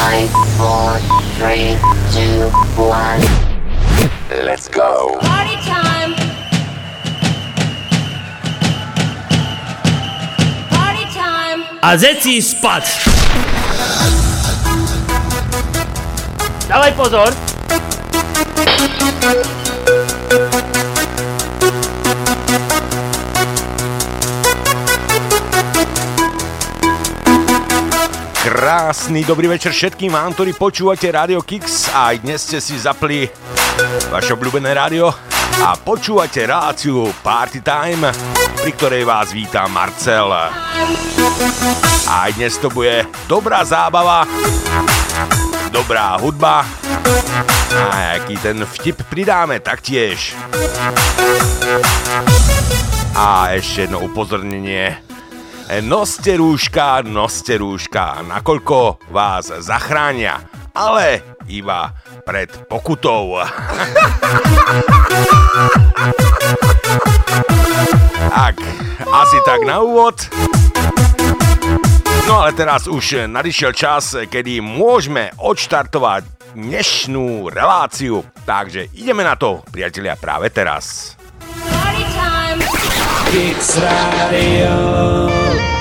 Five, four, three, two, one. Let's go. Party time. Party time. A zeci spať! Dávaj pozor! Krásny dobrý večer všetkým vám, ktorí počúvate Radio Kix a aj dnes ste si zapli vaše obľúbené rádio a počúvate reláciu Party Time, pri ktorej vás víta Marcel. A aj dnes to bude dobrá zábava, dobrá hudba a aký ten vtip pridáme taktiež. A ešte jedno upozornenie. Noste rúška, noste rúška, nakoľko vás zachránia, ale iba pred pokutou. tak, asi tak na úvod. No ale teraz už nadišiel čas, kedy môžeme odštartovať dnešnú reláciu. Takže ideme na to, priatelia, práve teraz. Party time. Kicks Radio.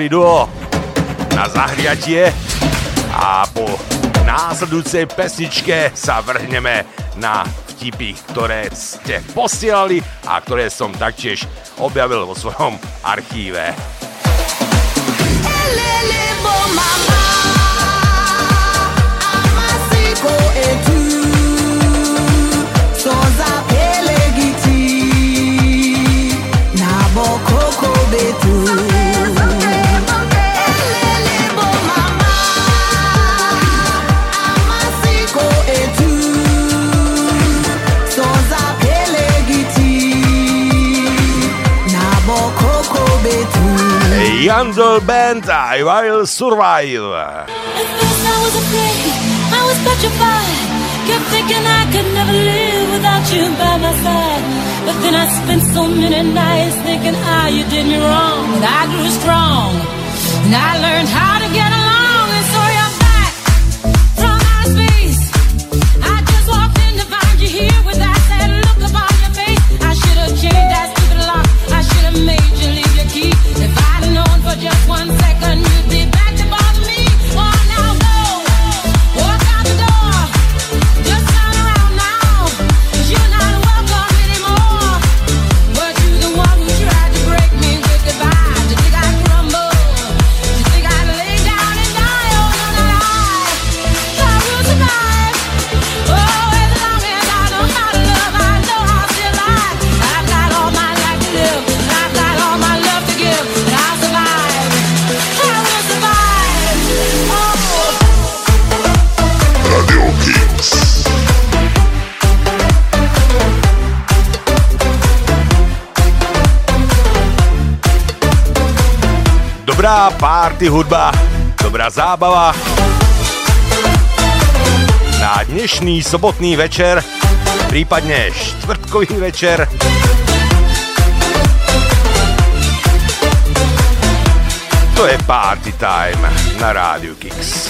Safrido na zahriatie a po následujúcej pesničke sa vrhneme na vtipy, ktoré ste posielali a ktoré som taktiež objavil vo svojom archíve. elele ethu soza Yandel Band, I Will Survive. At first I was afraid, I was petrified. Kept thinking I could never live without you by my side. But then I spent so many nights thinking how you did me wrong. And I grew strong. And I learned how to get dobrá party hudba, dobrá zábava. Na dnešný sobotný večer, prípadne štvrtkový večer, to je party time na Rádiu Kix.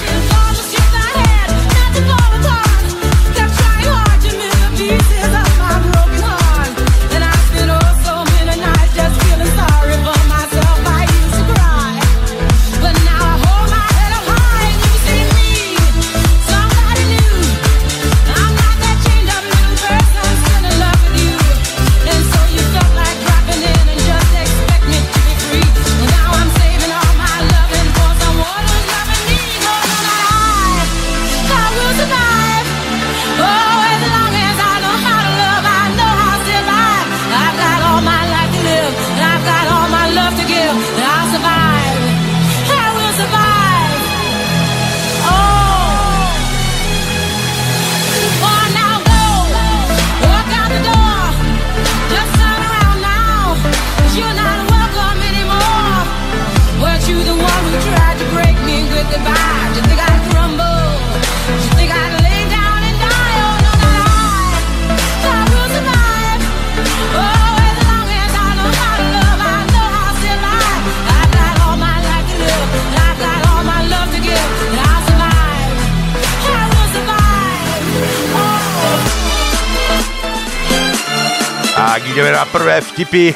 Ideme na prvé vtipy. E,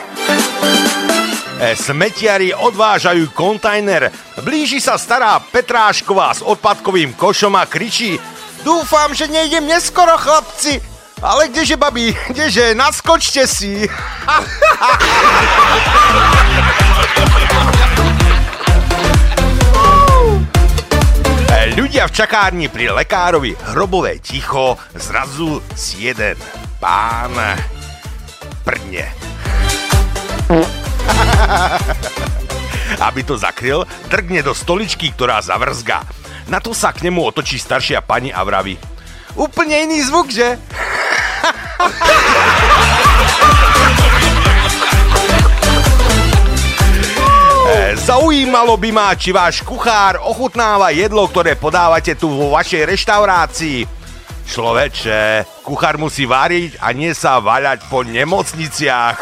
smetiari odvážajú kontajner. Blíži sa stará Petrášková s odpadkovým košom a kričí Dúfam, že nejdem neskoro, chlapci. Ale kdeže, babi, kdeže, naskočte si. E, ľudia v čakárni pri lekárovi hrobové ticho zrazu si jeden pán prdne. Aby to zakryl, drgne do stoličky, ktorá zavrzga. Na to sa k nemu otočí staršia pani a vraví. Úplne iný zvuk, že? Zaujímalo by ma, či váš kuchár ochutnáva jedlo, ktoré podávate tu vo vašej reštaurácii. Človeče, kuchár musí variť a nie sa vaľať po nemocniciach.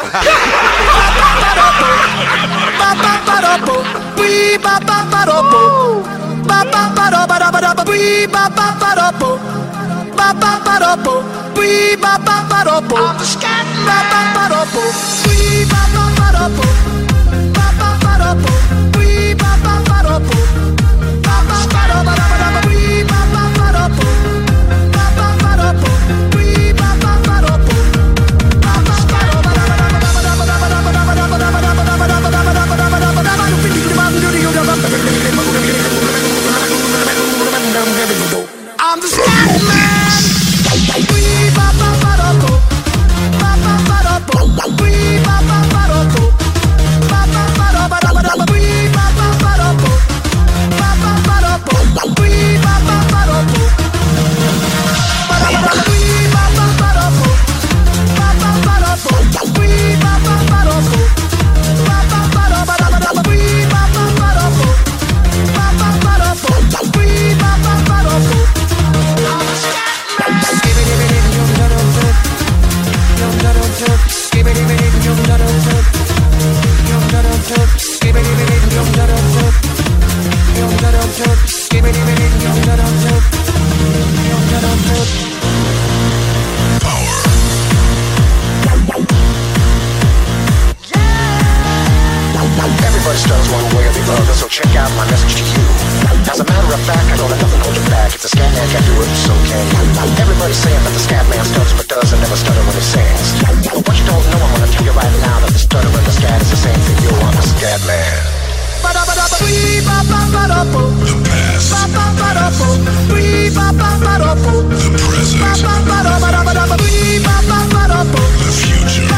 always turns one way or the other, so check out my message to you. As a matter of fact, I don't let nothing hold you back. If the scat man can do it, It's okay. Everybody's saying that the scat man stutters but doesn't never stutter when he sings. What you don't know, I'm gonna tell you right now that the stutter and the scat is the same thing. You're on the scat man. The past. The present. The future.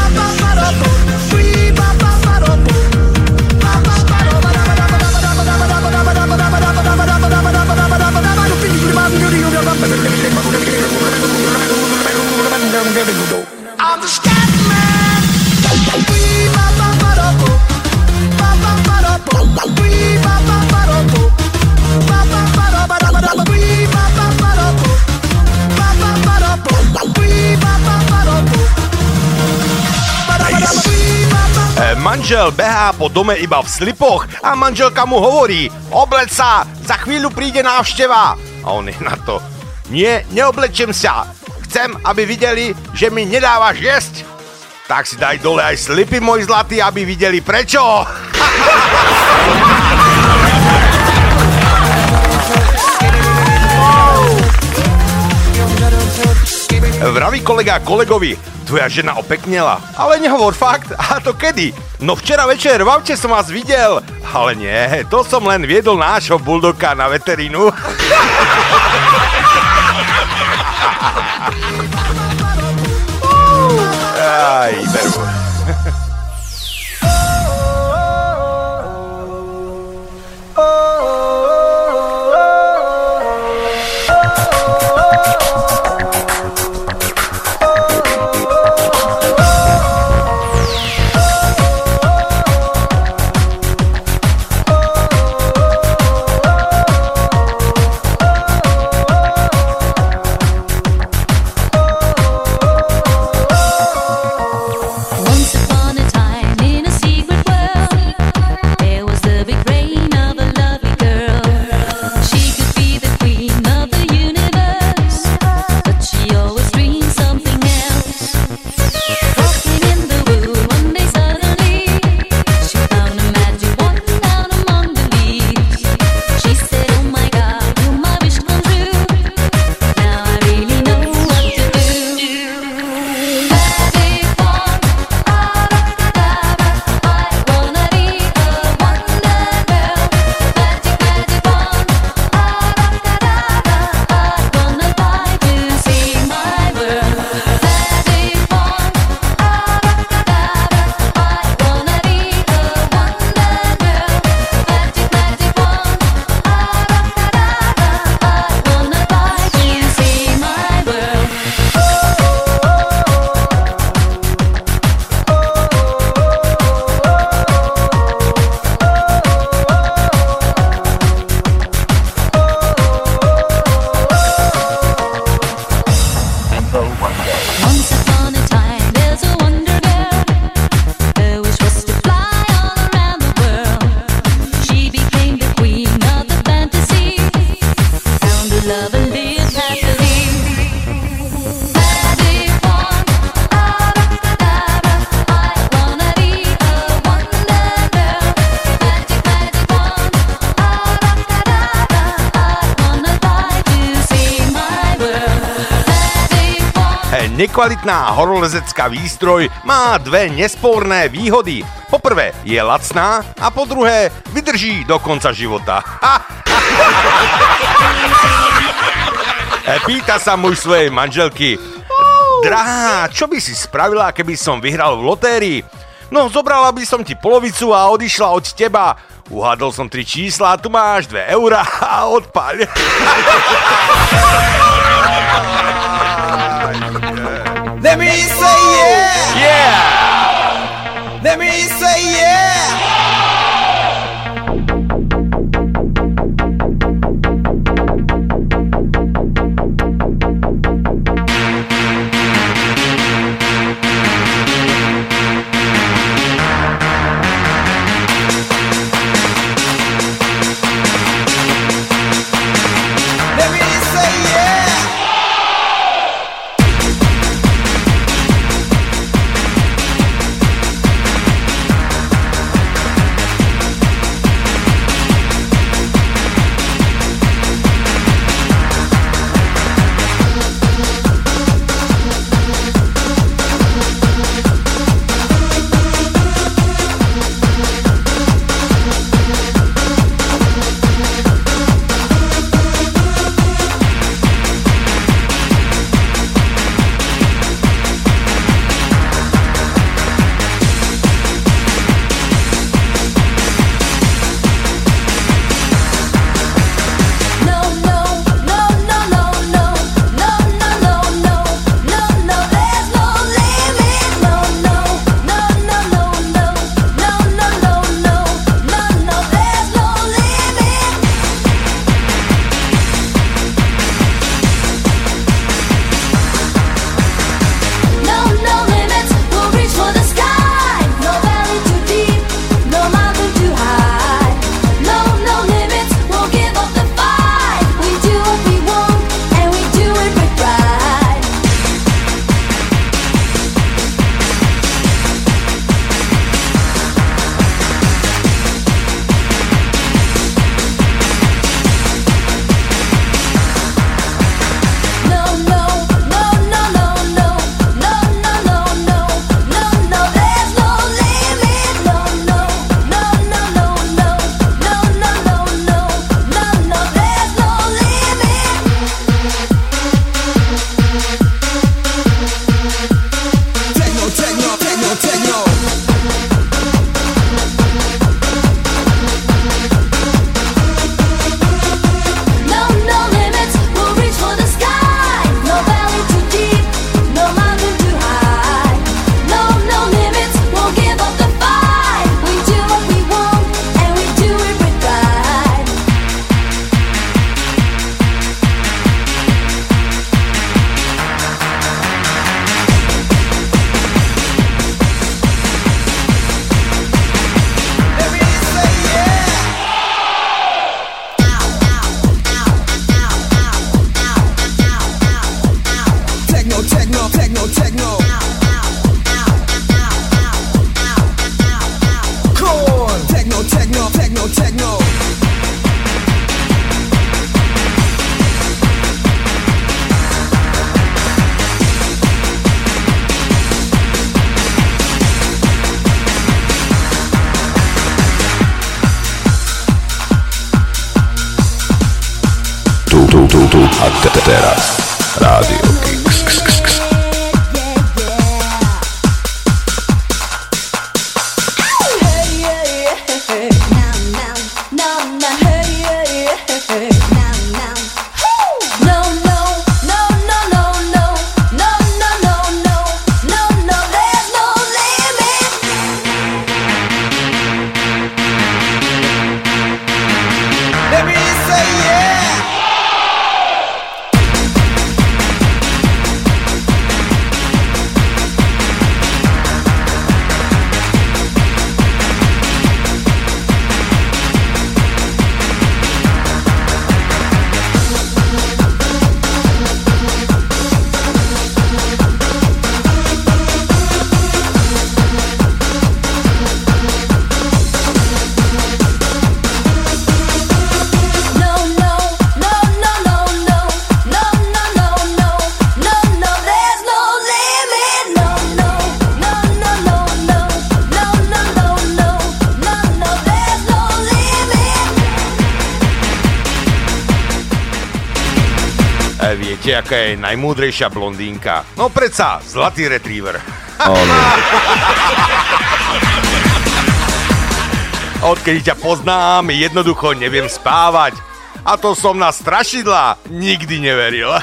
Eh, manžel behá po dome iba v slipoch a manželka mu hovorí, obleď sa, za chvíľu príde návšteva. A on je na to, nie, neoblečem sa. Chcem, aby videli, že mi nedávaš jesť. Tak si daj dole aj slipy, môj zlatý, aby videli prečo. Vraví kolega kolegovi, tvoja žena opeknela, ale nehovor fakt, a to kedy? No včera večer v aute som vás videl, ale nie, to som len viedol nášho buldoka na veterínu. Aj, veru. Nekvalitná horolezecká výstroj má dve nesporné výhody. Po prvé je lacná a po druhé vydrží do konca života. E, Pýta sa muž svojej manželky. Drahá, čo by si spravila, keby som vyhral v lotérii? No, zobrala by som ti polovicu a odišla od teba. Uhádol som tri čísla, tu máš dve eurá a odpaľ. Let me say yeah. Yeah! Let me say yeah. Aká je najmúdrejšia blondínka? No predsa, zlatý retriever. Odkedy ťa poznám, jednoducho neviem spávať. A to som na strašidla nikdy neveril.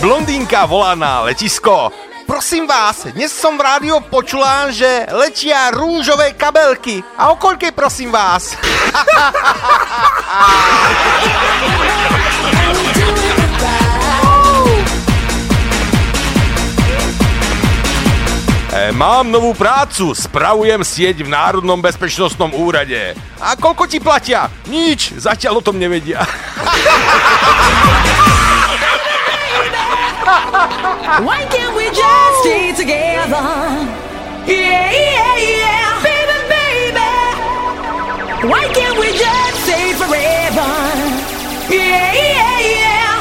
Blondínka volá na letisko. Prosím vás, dnes som v rádiu počula, že letia rúžové kabelky. A o koľkej prosím vás? E, mám novú prácu, spravujem sieť v Národnom bezpečnostnom úrade. A koľko ti platia? Nič, zatiaľ o tom nevedia. Why can't we just stay together? Yeah, yeah, yeah, baby, baby. Why can't we just stay forever? Yeah, yeah, yeah.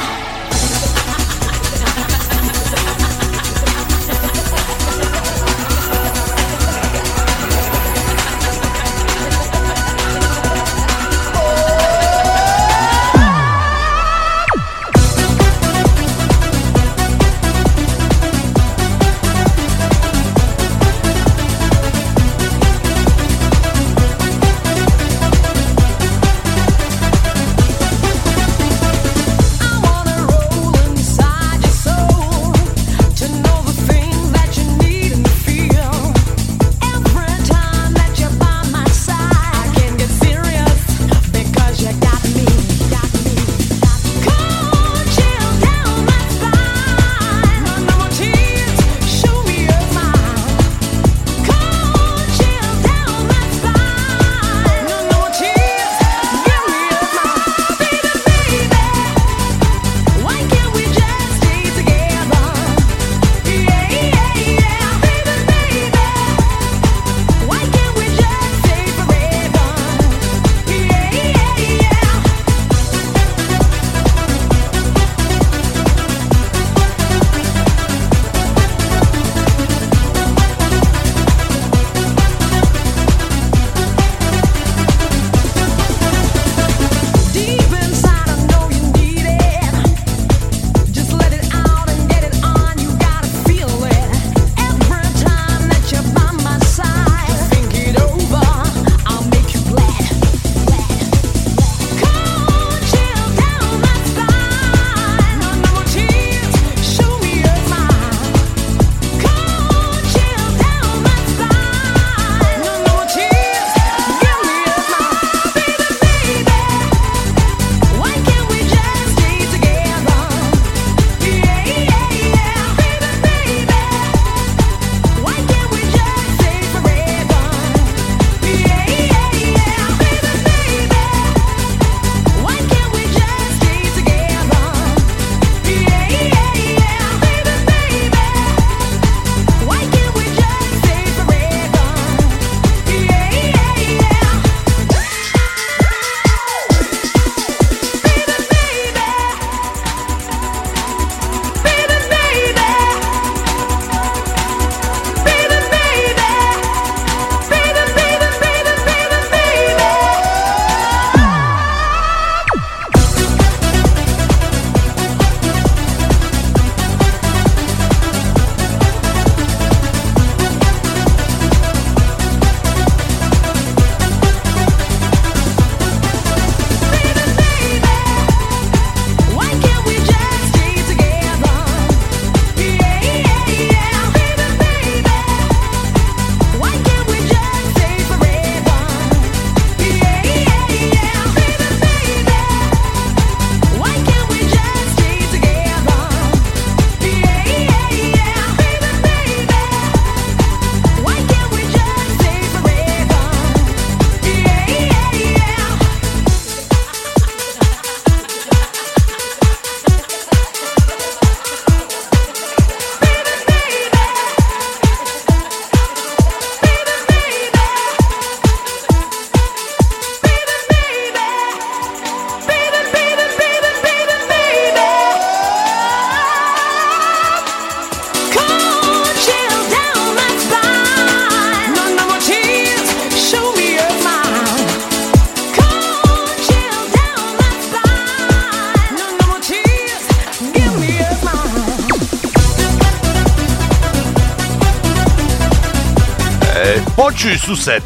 Počuj, sused,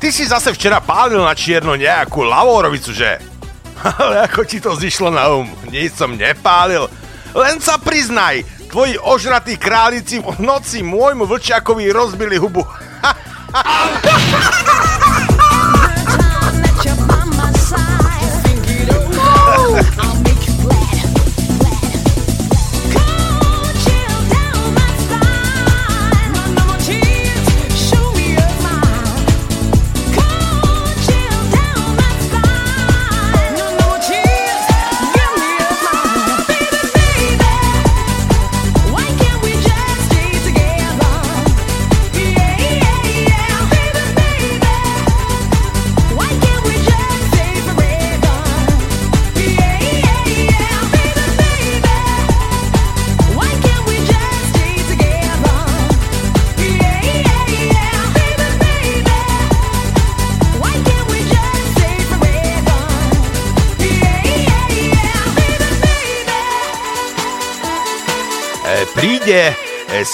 ty si zase včera pálil na čierno nejakú lavorovicu, že? Ale ako ti to zišlo na um? Nič som nepálil. Len sa priznaj, tvoji ožratí králici v noci môjmu vlčiakovi rozbili hubu.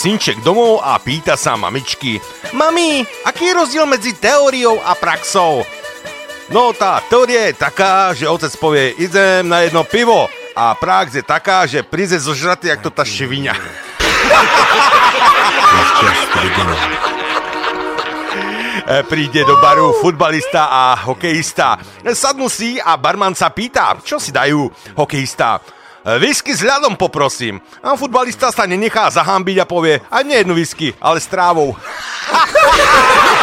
Synček domov a pýta sa mamičky Mami, aký je rozdiel medzi teóriou a praxou? No tá teória je taká, že otec povie idem na jedno pivo a prax je taká, že príde zožratý, jak to tá šviňa. E, príde do baru futbalista a hokejista. Sadnú si a barman sa pýta, čo si dajú hokejista. Whisky s ľadom poprosím. A futbalista sa nenechá zahambiť a povie, aj nie jednu whisky, ale s trávou.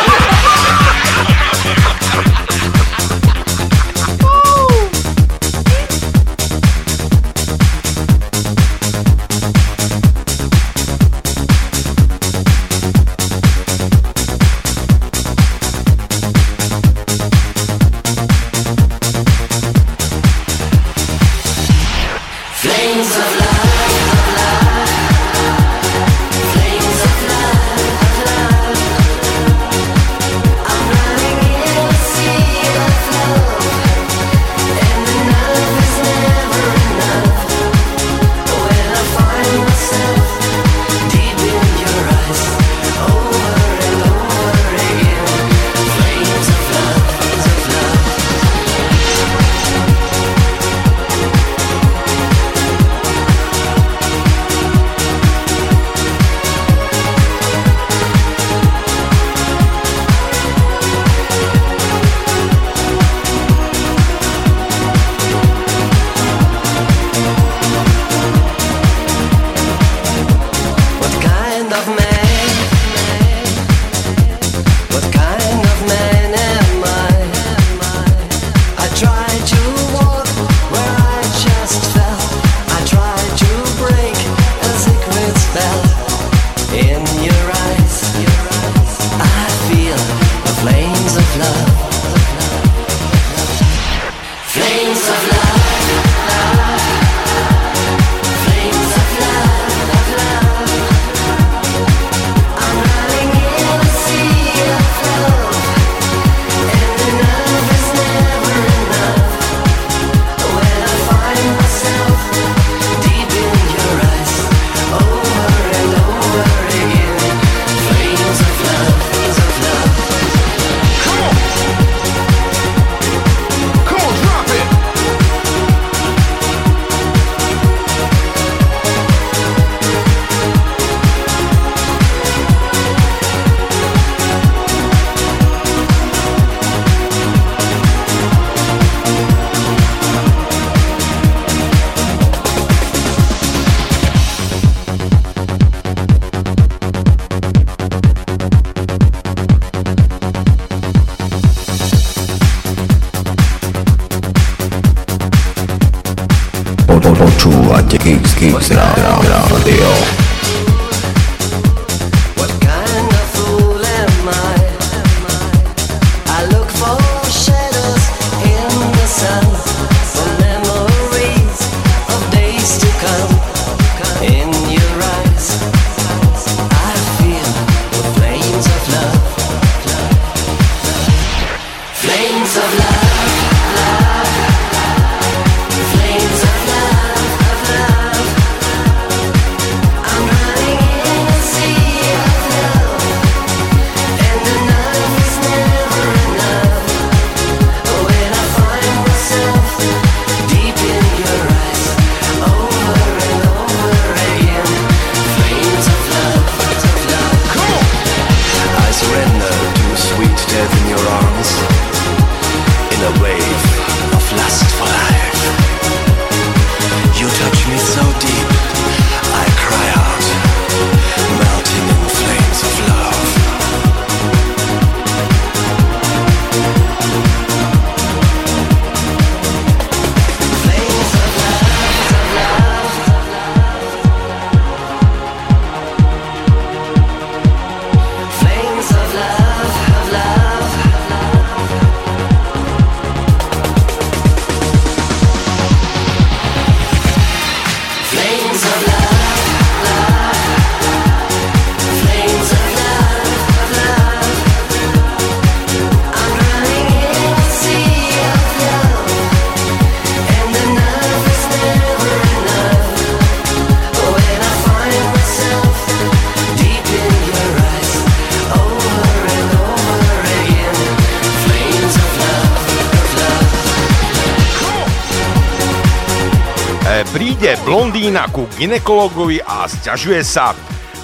ku ginekologovi a sťažuje sa.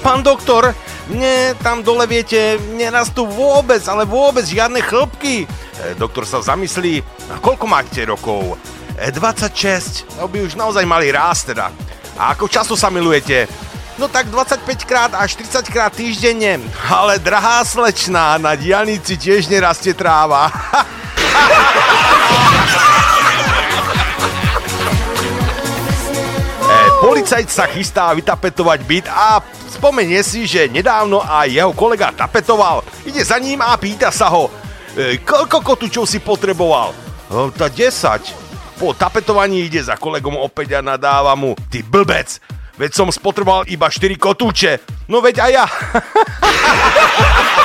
Pán doktor, nie, tam dole viete, nerastú vôbec, ale vôbec žiadne chlpky. E, doktor sa zamyslí, koľko máte rokov? E, 26, no by už naozaj mali rásť teda. A ako často sa milujete? No tak 25 krát až 30 krát týždenne. Ale drahá slečná, na dianici tiež nerastie tráva. Policajt sa chystá vytapetovať byt a spomenie si, že nedávno aj jeho kolega tapetoval. Ide za ním a pýta sa ho, e, koľko kotúčov si potreboval? No, tá 10. Po tapetovaní ide za kolegom opäť a nadáva mu, ty blbec, veď som spotreboval iba 4 kotúče. No veď aj ja.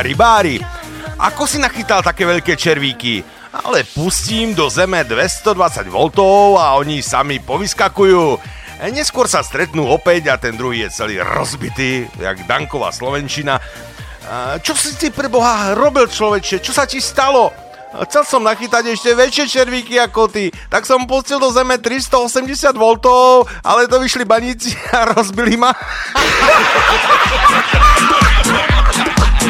rybári. Ako si nachytal také veľké červíky? Ale pustím do zeme 220 V a oni sami povyskakujú. Neskôr sa stretnú opäť a ten druhý je celý rozbitý, jak Danková Slovenčina. Čo si ty pre Boha robil človeče? Čo sa ti stalo? Chcel som nachytať ešte väčšie červíky ako ty, tak som pustil do zeme 380 V, ale to vyšli baníci a rozbili ma.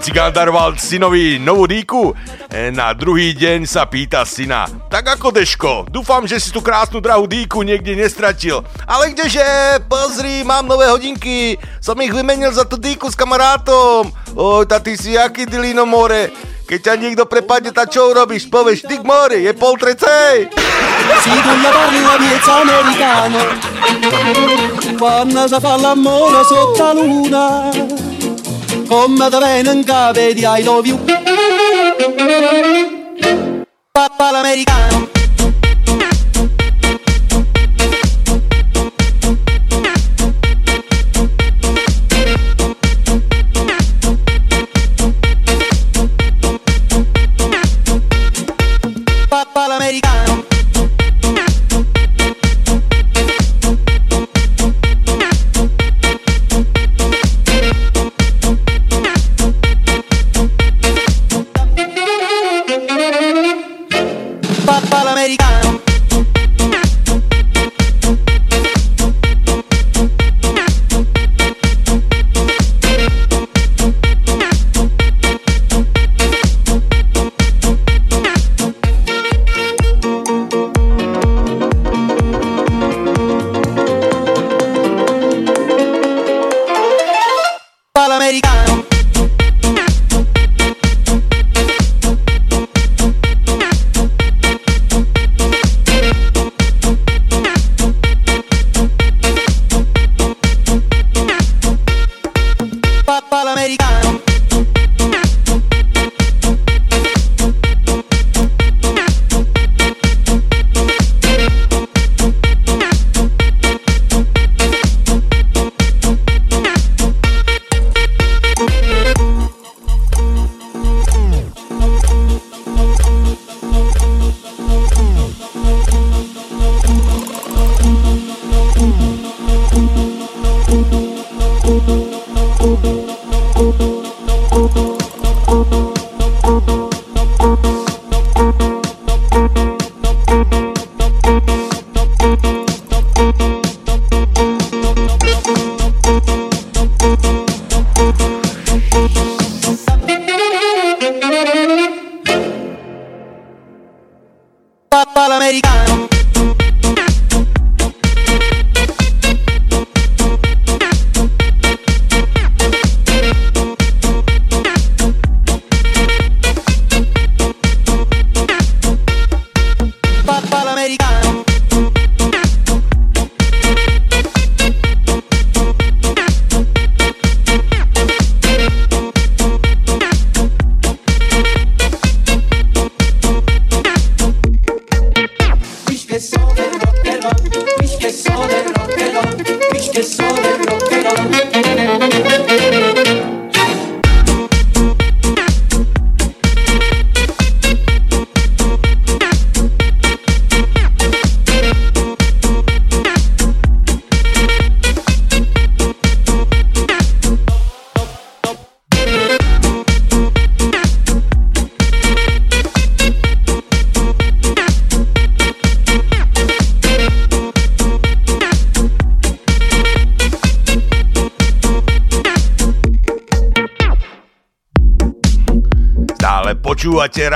cigán daroval synovi novú dýku. E, na druhý deň sa pýta syna. Tak ako Deško, dúfam, že si tú krásnu drahú dýku niekde nestratil. Ale kdeže, pozri, mám nové hodinky. Som ich vymenil za tú dýku s kamarátom. Oj, ta ty si aký dilino more. Keď ťa niekto prepadne, tak čo urobíš? Povieš, ty more, je pol trecej. Americano Quando si fa sotto la luna Come da venen cave di I love you. Papà l'americano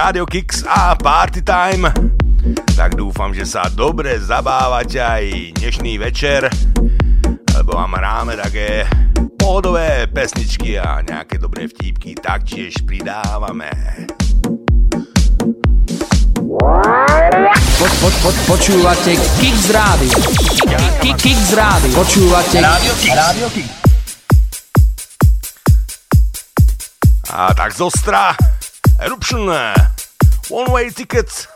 Radio Kicks a Party Time. Tak dúfam, že sa dobre zabávate aj dnešný večer, lebo vám hráme také pohodové pesničky a nejaké dobré vtípky taktiež pridávame. Po, po, po, počúvate Kix Rádio. Ki- Kix Rádio. Počúvate Rádio Kix. A tak zostra, Eruption, One Way Tickets.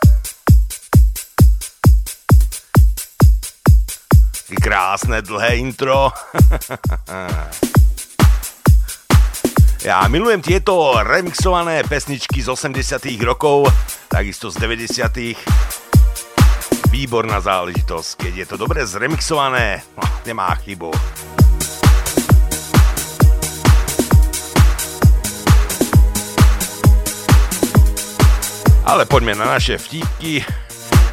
Taky krásné dlhé intro. Ja milujem tieto remixované pesničky z 80 rokov, takisto z 90 Výborná záležitosť, keď je to dobre zremixované, no, nemá chybu. Ale poďme na naše vtipky.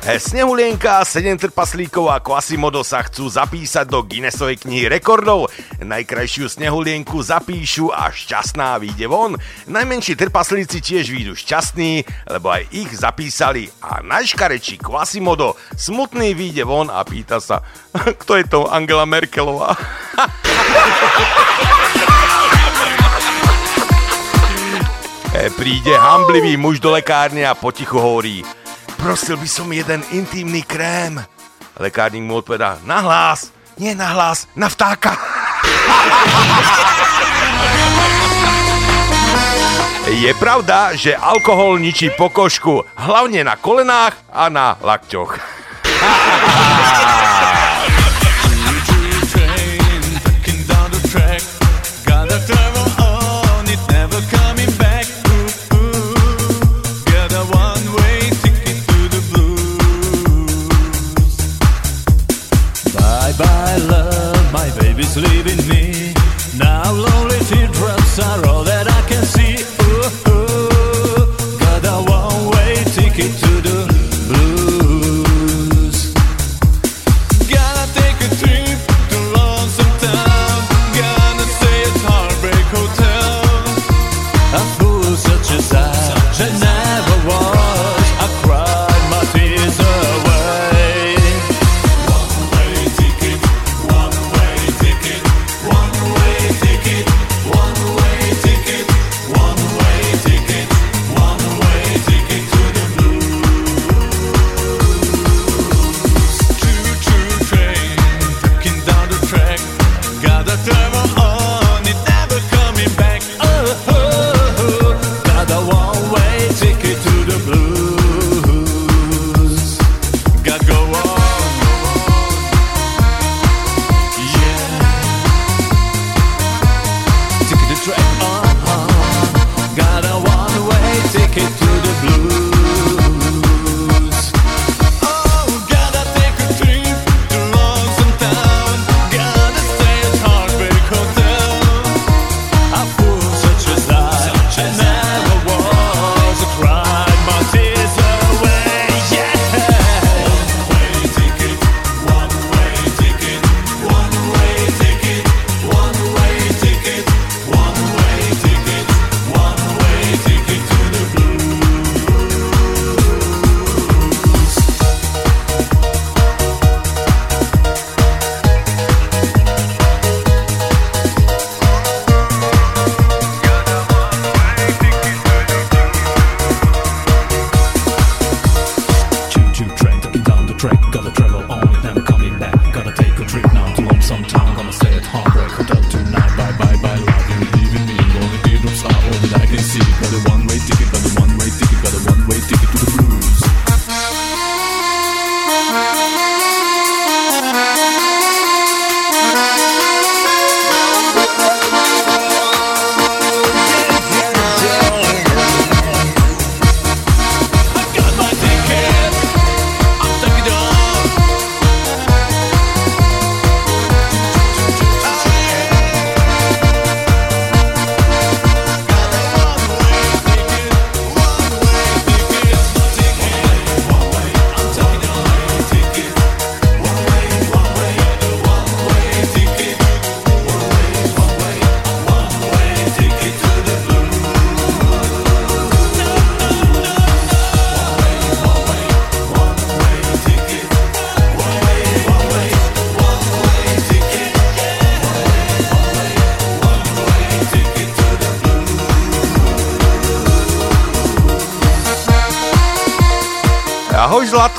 Snehulienka, 7 trpaslíkov a Quasimodo sa chcú zapísať do Guinnessovej knihy rekordov. Najkrajšiu snehulienku zapíšu a šťastná vyjde von. Najmenší trpaslíci tiež výjdu šťastní, lebo aj ich zapísali. A najškarečí Quasimodo smutný vyjde von a pýta sa, kto je to Angela Merkelová? príde hamblivý muž do lekárne a potichu hovorí prosil by som jeden intimný krém. Lekárnik mu odpovedá, na hlas, nie na hlas, na vtáka. Je pravda, že alkohol ničí pokožku, hlavne na kolenách a na lakťoch.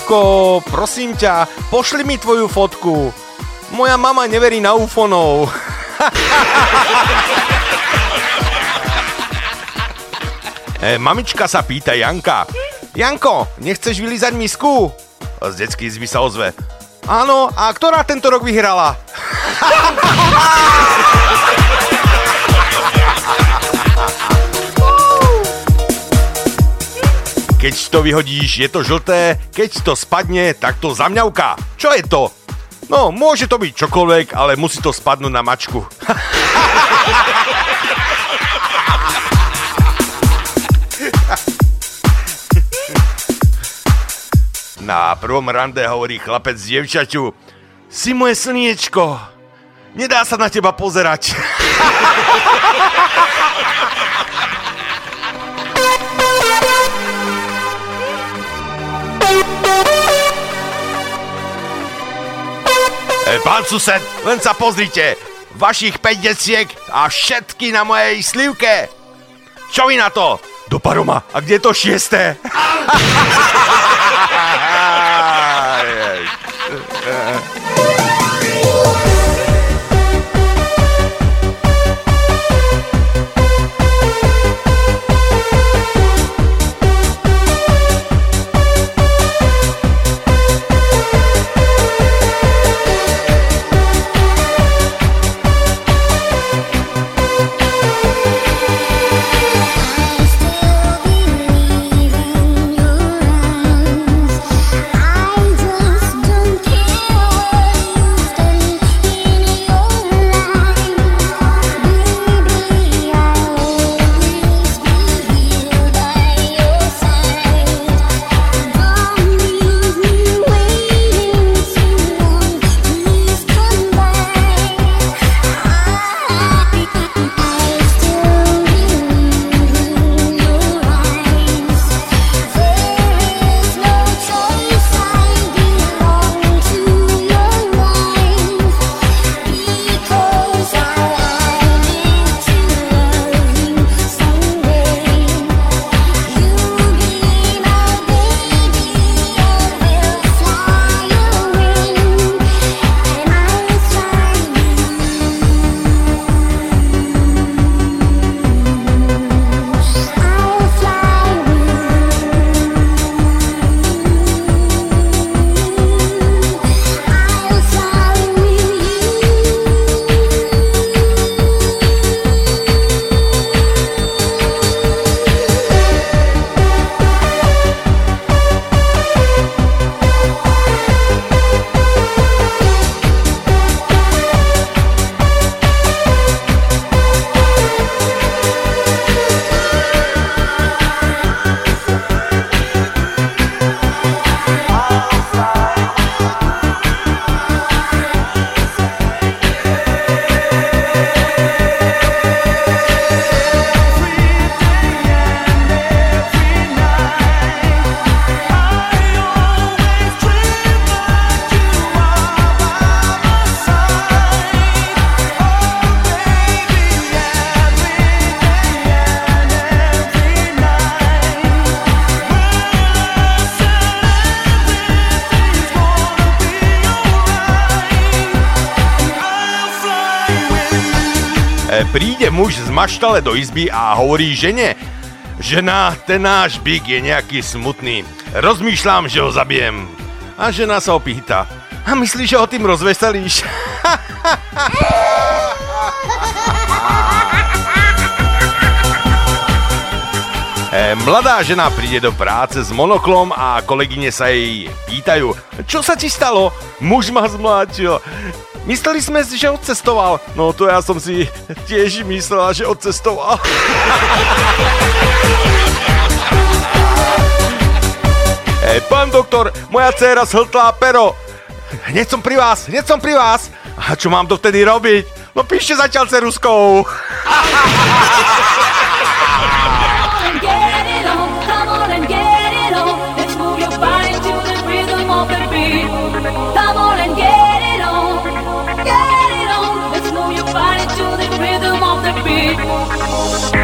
Zlatko, prosím ťa, pošli mi tvoju fotku. Moja mama neverí na ufonov. e, mamička sa pýta Janka. Janko, nechceš vylízať misku? Z detský sa ozve. Áno, a ktorá tento rok vyhrala? Keď to vyhodíš, je to žlté, keď to spadne, tak to zamňavka. Čo je to? No, môže to byť čokoľvek, ale musí to spadnúť na mačku. Na prvom rande hovorí chlapec dievčaťu Si moje slniečko, nedá sa na teba pozerať. E, pán sused, len sa pozrite. Vašich 5 deciek a všetky na mojej slivke. Čo vy na to? Do paroma. A kde je to šiesté? maštale do izby a hovorí žene, žena, ten náš byk je nejaký smutný. Rozmýšľam, že ho zabijem. A žena sa opýta, a myslíš, že ho tým rozveselíš? E, mladá žena príde do práce s monoklom a kolegyne sa jej pýtajú, čo sa ti stalo? Muž ma zmlátil. Mysleli sme si, že odcestoval. No to ja som si tiež myslela, že odcestoval. Ej, pán doktor, moja dcera zhltla pero. Hneď som pri vás, hneď som pri vás. A čo mám dovtedy robiť? No píšte zatiaľ ceruskou. Oh.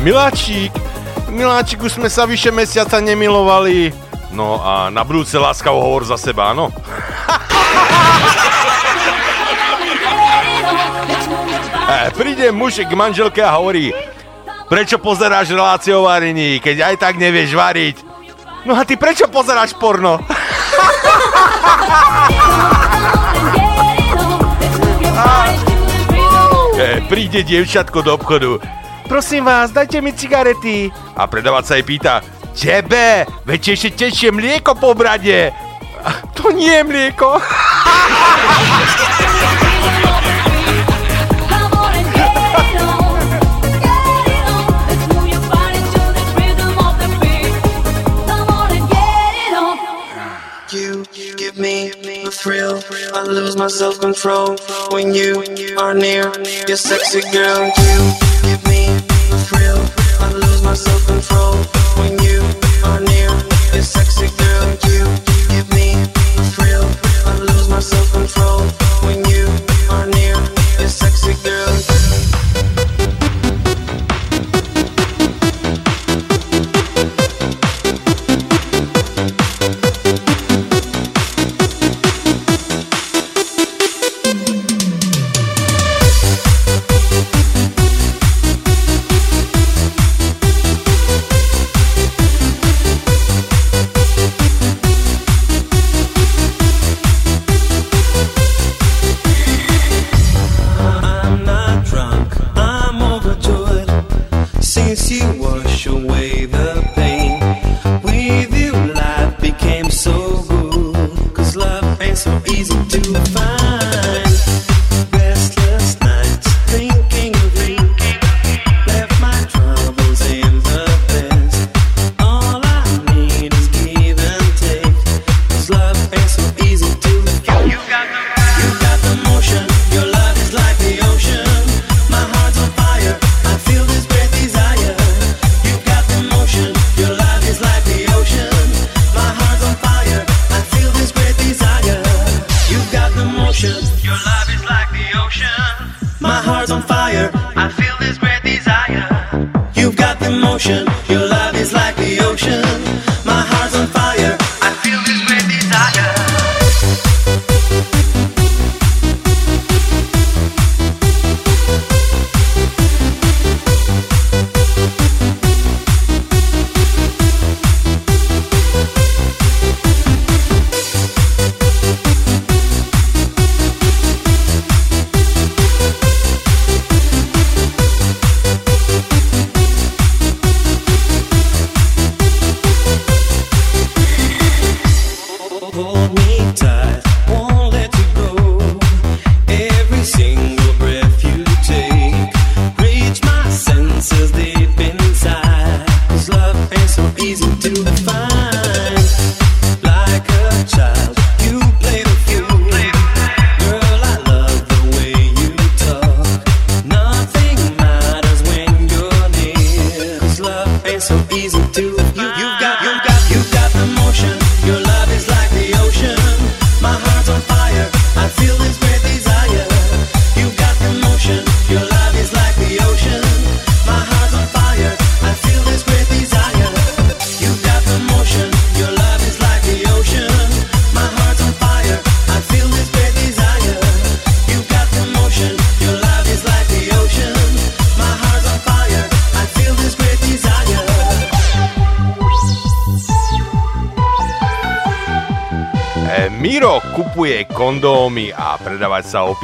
Miláčik, Miláčiku sme sa vyše mesiaca nemilovali. No a na budúce láskavo hovor za seba, áno? Eh, príde muž k manželke a hovorí Prečo pozeráš relácie o varení, keď aj tak nevieš variť? No a ty prečo pozeráš porno? Eh, príde dievčatko do obchodu prosím vás, dajte mi cigarety. A predavač sa jej pýta, tebe, veď ešte tečie mlieko po brade. To nie je mlieko. thrill. I lose my self control when you are near your sexy girl. You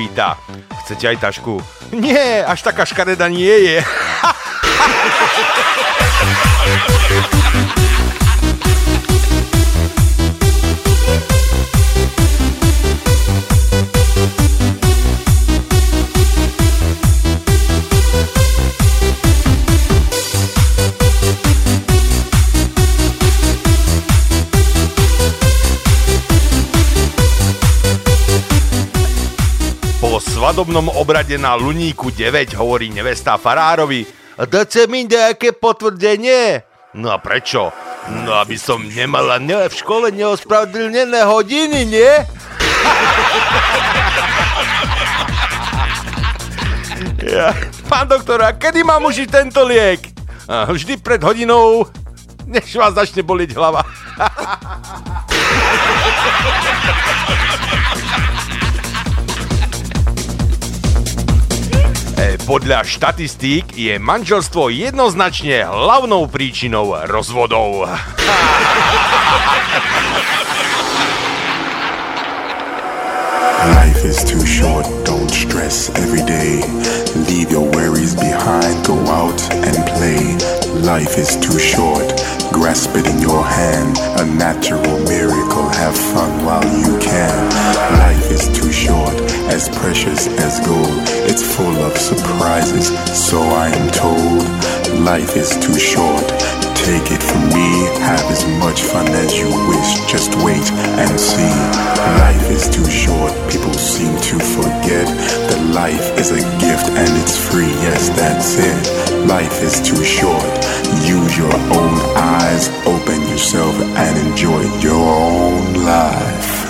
pýta, chcete aj tašku? Nie, až taká škareda nie je. duchovnom obrade na Luníku 9 hovorí nevesta farárovi Dáte mi nejaké potvrdenie? No a prečo? No aby som nemala ne, v škole neospravedlnené hodiny, nie? ja. Pán doktora, kedy mám užiť tento liek? Vždy pred hodinou, než vás začne boliť hlava. Podľa štatistík je manželstvo jednoznačne hlavnou príčinou rozvodov. Life is too short, don't stress every day. Leave your worries behind, go out and play. Life is too short, grasp it in your hand. A natural miracle, have fun while you can. Life is too short, as precious as gold. It's full of surprises, so I am told. Life is too short, take it from me. Have as much fun as you wish, just wait and see. Life is too short, people seem to forget that life is a gift and it's free. Yes, that's it. Life is too short. Use your own eyes, open yourself, and enjoy your own life.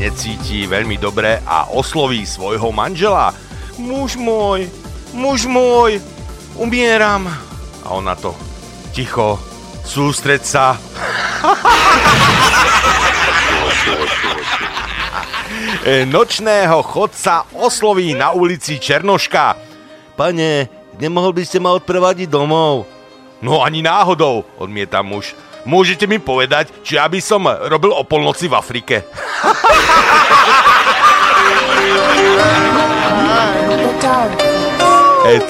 Necíti veľmi dobre a osloví svojho manžela. Muž môj, muž môj, umieram. A on na to, ticho, sústreď sa. Nočného chodca osloví na ulici Černoška. Pane, nemohol by ste ma odprevadiť domov? No ani náhodou, odmieta muž. Môžete mi povedať, či ja by som robil o polnoci v Afrike?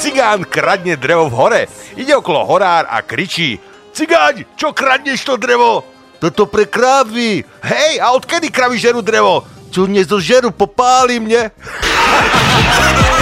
Cigán kradne drevo v hore. Ide okolo horár a kričí. Cigáň, čo kradneš to drevo? Toto pre krávy. Hej, a odkedy kravy žerú drevo? Čo nezožerú, popáli mne.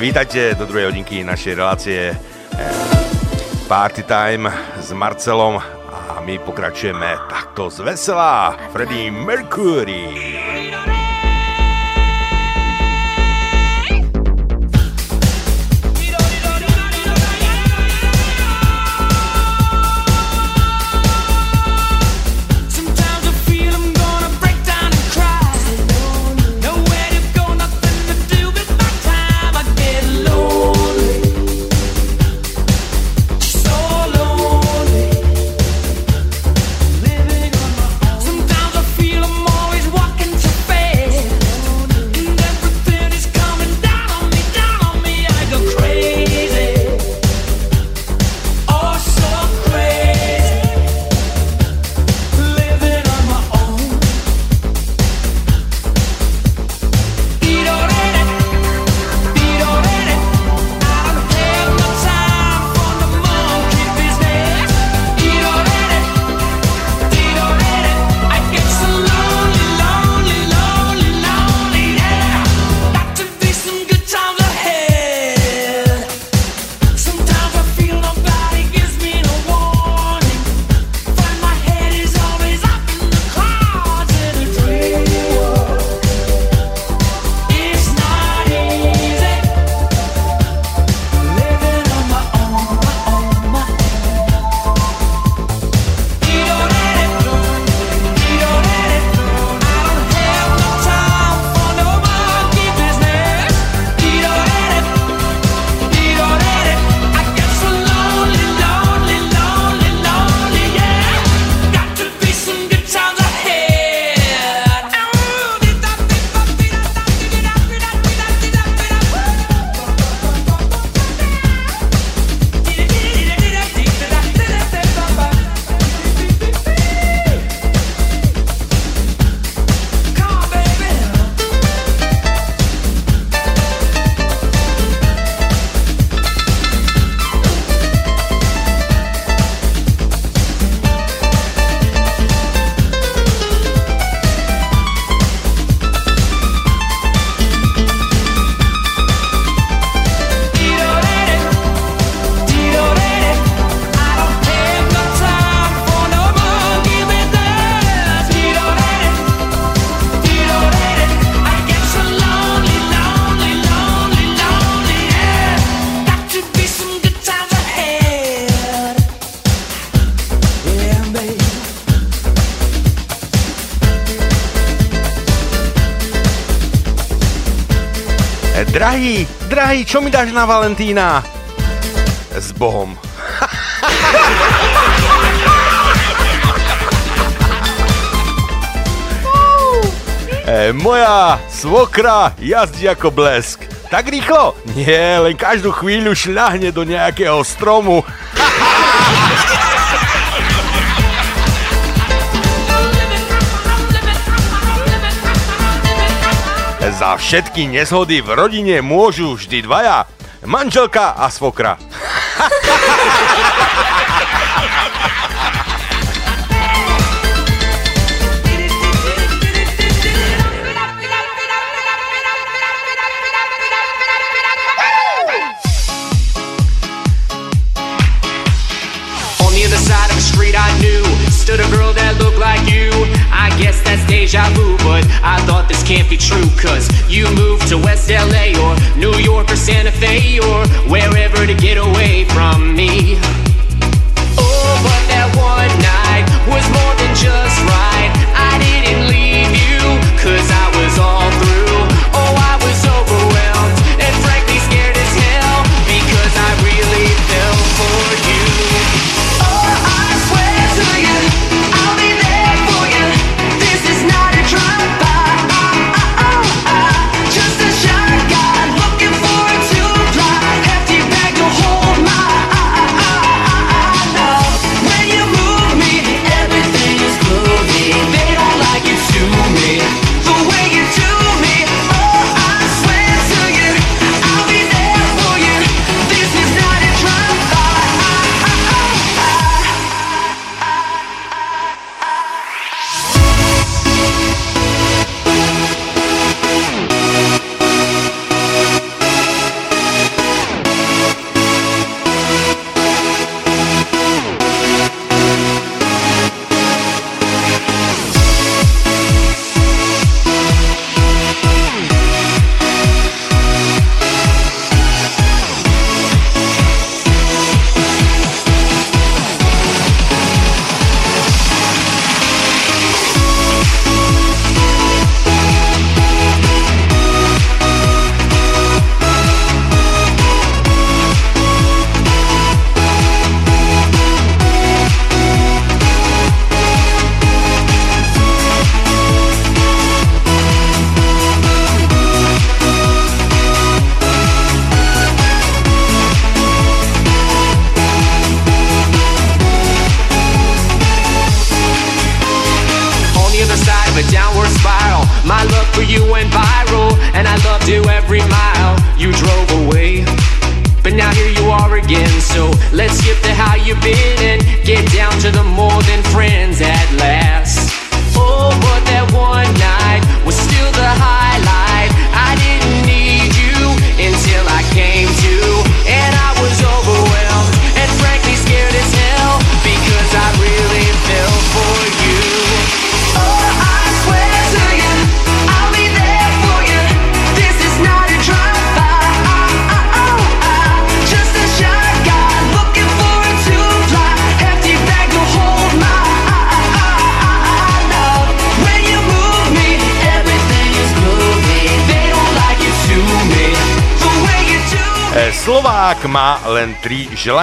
vítajte do druhej hodinky našej relácie eh, Party Time s Marcelom a my pokračujeme takto z veselá Freddie Mercury. Drahý, čo mi dáš na Valentína? S Bohom. e, moja svokra jazdí ako blesk. Tak rýchlo? Nie, len každú chvíľu šľahne do nejakého stromu. všetky nezhody v rodine môžu vždy dvaja. Manželka a svokra. can't be true Cause you moved to West LA or New York or Santa Fe or wherever to get away.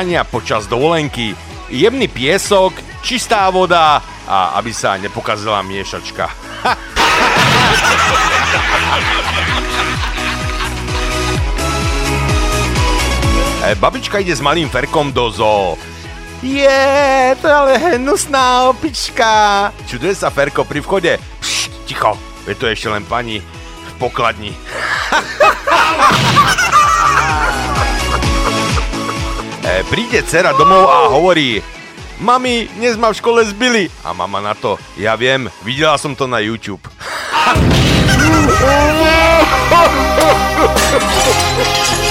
cestovania počas dovolenky, jemný piesok, čistá voda a aby sa nepokazila miešačka. E, babička ide s malým ferkom do zoo. Je, to ale hnusná opička. Čuduje sa Ferko pri vchode. Pšt, ticho, je to ešte len pani v pokladni. ale príde dcera domov a hovorí Mami, dnes ma v škole zbili. A mama na to, ja viem, videla som to na YouTube.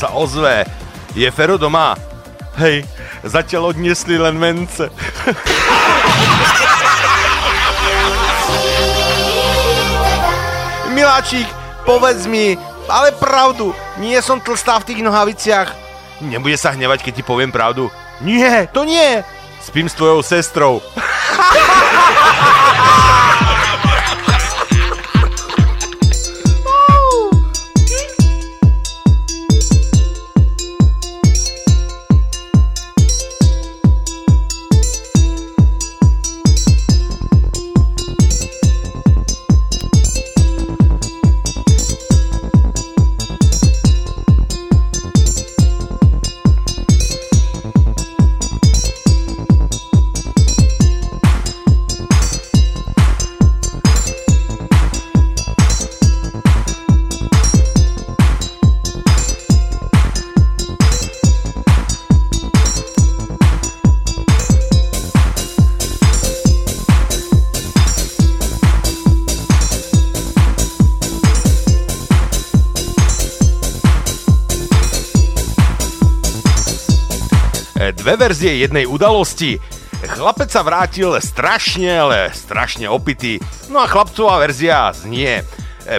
sa ozve. Je Fero doma? Hej, zatiaľ odniesli len mence. Miláčik, povedz mi, ale pravdu, nie som tlstá v tých nohaviciach. Nebude sa hnevať, keď ti poviem pravdu. Nie, to nie. Spím s tvojou sestrou. verzie jednej udalosti. Chlapec sa vrátil strašne, ale strašne opitý. No a chlapcová verzia znie.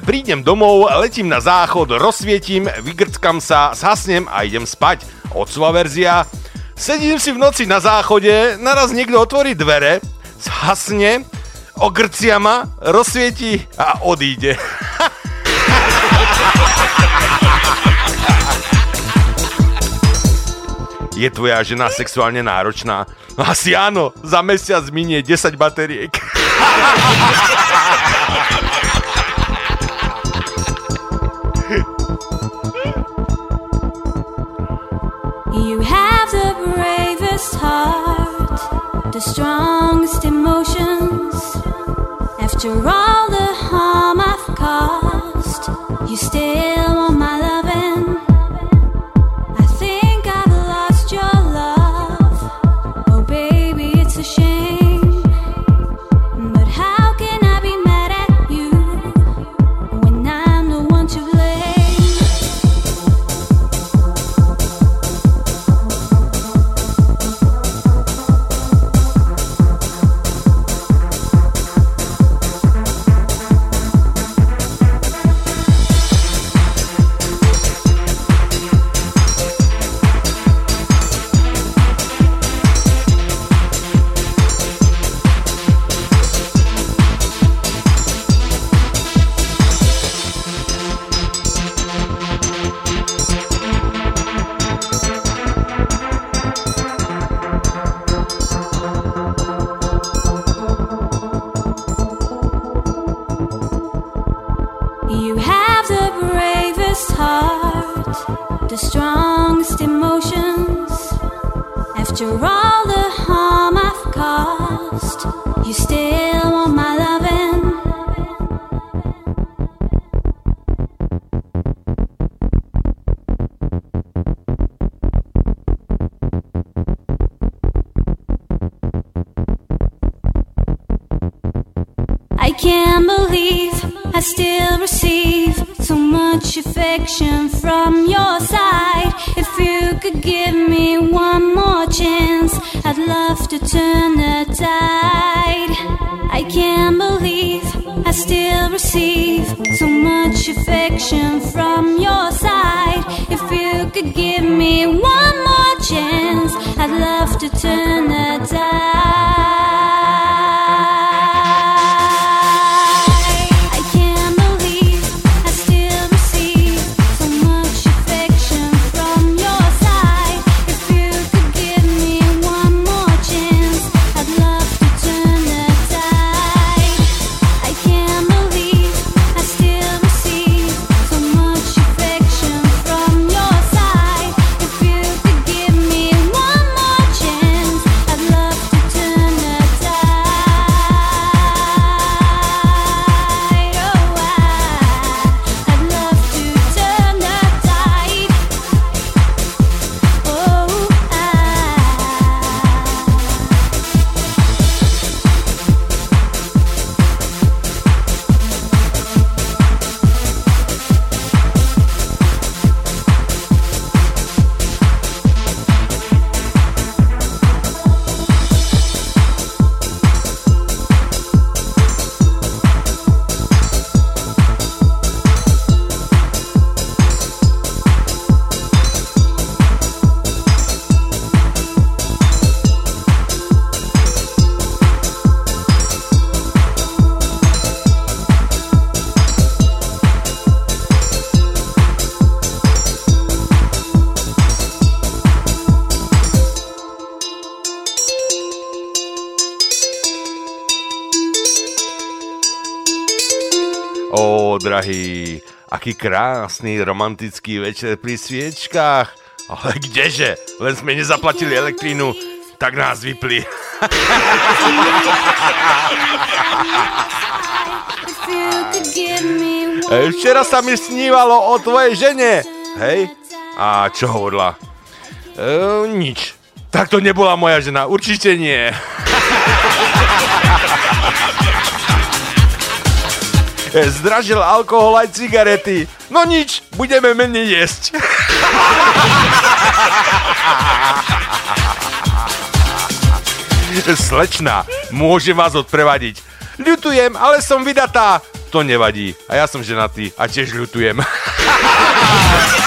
Prídem domov, letím na záchod, rozsvietím, vygrckam sa, zhasnem a idem spať. Otcová verzia. Sedím si v noci na záchode, naraz niekto otvorí dvere, zhasne, ogrcia ma, rozsvieti a odíde. Je tvoja žena sexuálne náročná? Asi áno, za mesiac minie 10 batériek. You have the bravest heart, the strongest emotions. After all the harm I've caused, you still drahý, aký krásny romantický večer pri sviečkách. Ale kdeže? Len sme nezaplatili elektrínu, tak nás vypli. Včera sa mi snívalo o tvojej žene. Hej? A čo hovorila? E, nič. Tak to nebola moja žena, určite nie. Zdražil alkohol aj cigarety. No nič, budeme menej jesť. Slečna, môžem vás odprevadiť. Ľutujem, ale som vydatá. To nevadí. A ja som ženatý a tiež ľutujem.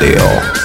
Radio.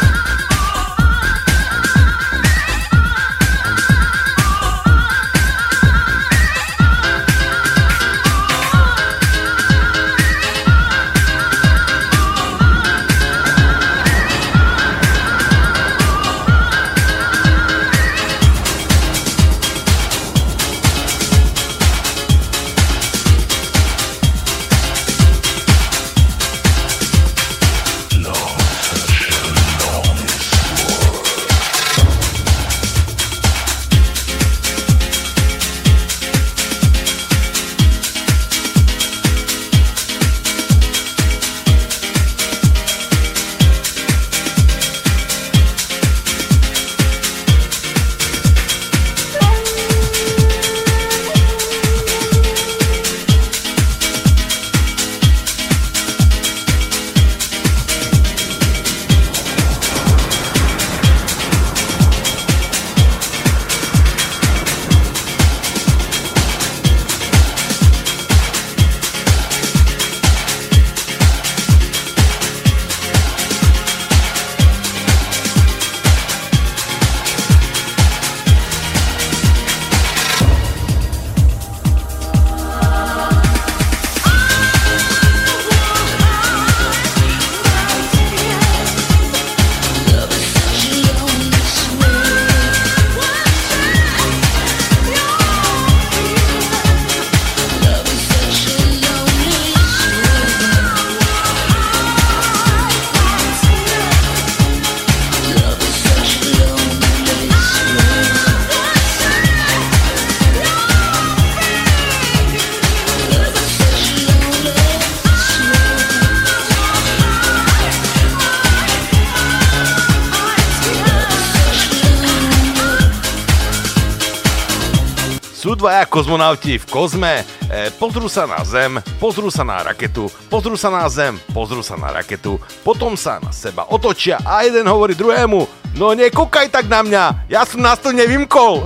kozmonauti v kozme e, pozrú sa na Zem, pozrú sa na raketu, pozrú sa na Zem, pozrú sa na raketu, potom sa na seba otočia a jeden hovorí druhému, no nekúkaj tak na mňa, ja som nás to nevymkol.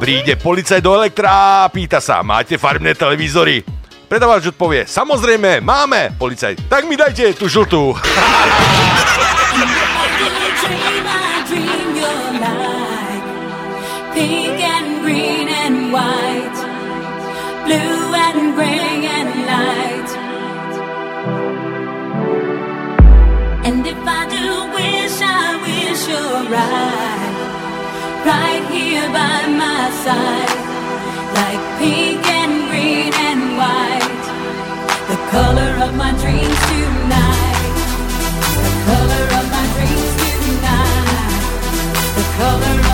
Príde policaj do elektra a pýta sa, máte farbné televízory? Predávač odpovie, samozrejme, máme. policaj, tak mi dajte tú žltú. right, right here by my side, like pink and green and white, the color of my dreams tonight, the color of my dreams tonight, the color.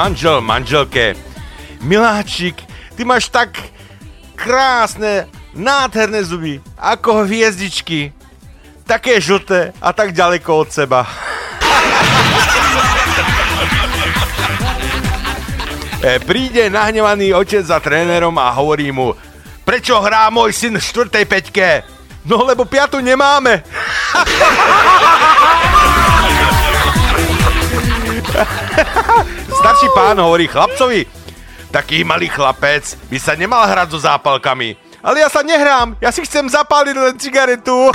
manžel manželke. Miláčik, ty máš tak krásne, nádherné zuby, ako hviezdičky. Také žlté a tak ďaleko od seba. E, príde nahnevaný otec za trénerom a hovorí mu Prečo hrá môj syn v štvrtej peťke? No lebo piatu nemáme. starší pán hovorí chlapcovi, taký malý chlapec by sa nemal hrať so zápalkami. Ale ja sa nehrám, ja si chcem zapáliť len cigaretu.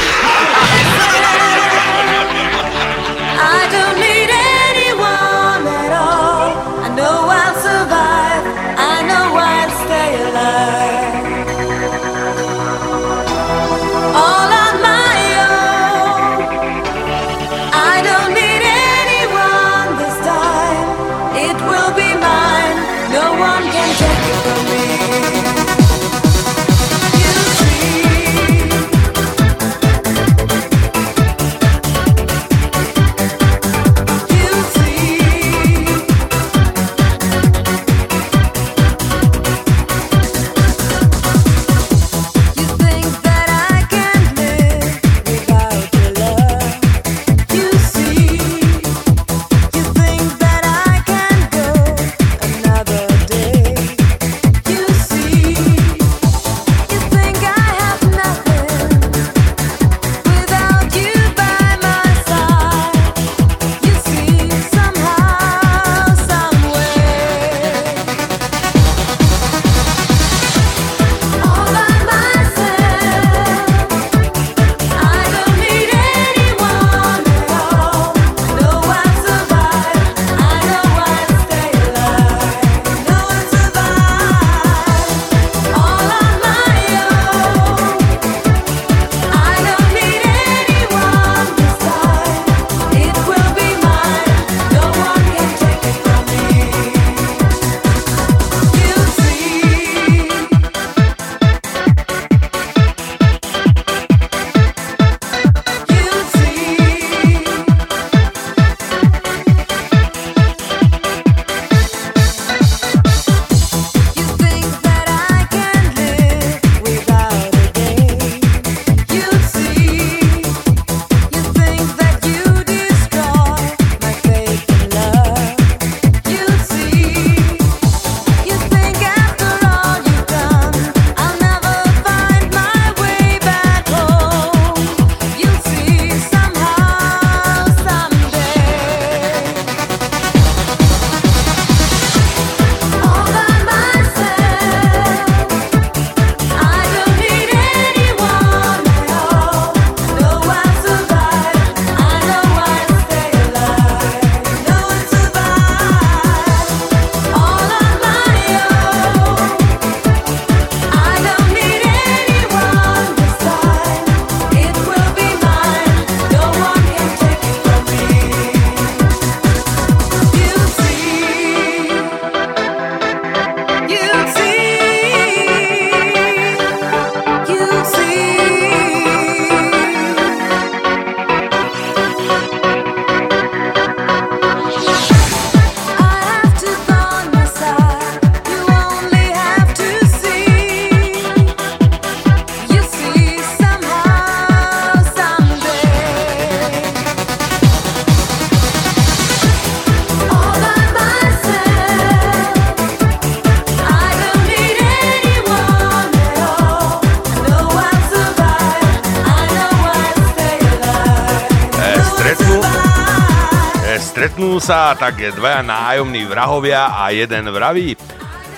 sa tak dvaja nájomní vrahovia a jeden vraví.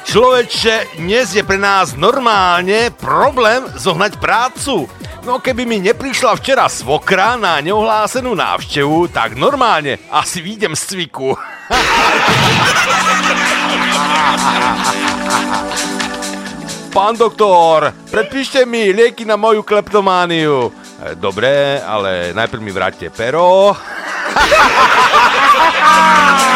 Človeče, dnes je pre nás normálne problém zohnať prácu. No keby mi neprišla včera svokra na neohlásenú návštevu, tak normálne asi výjdem z cviku. Pán doktor, predpíšte mi lieky na moju kleptomániu. E, dobre, ale najprv mi vráťte pero. Ah!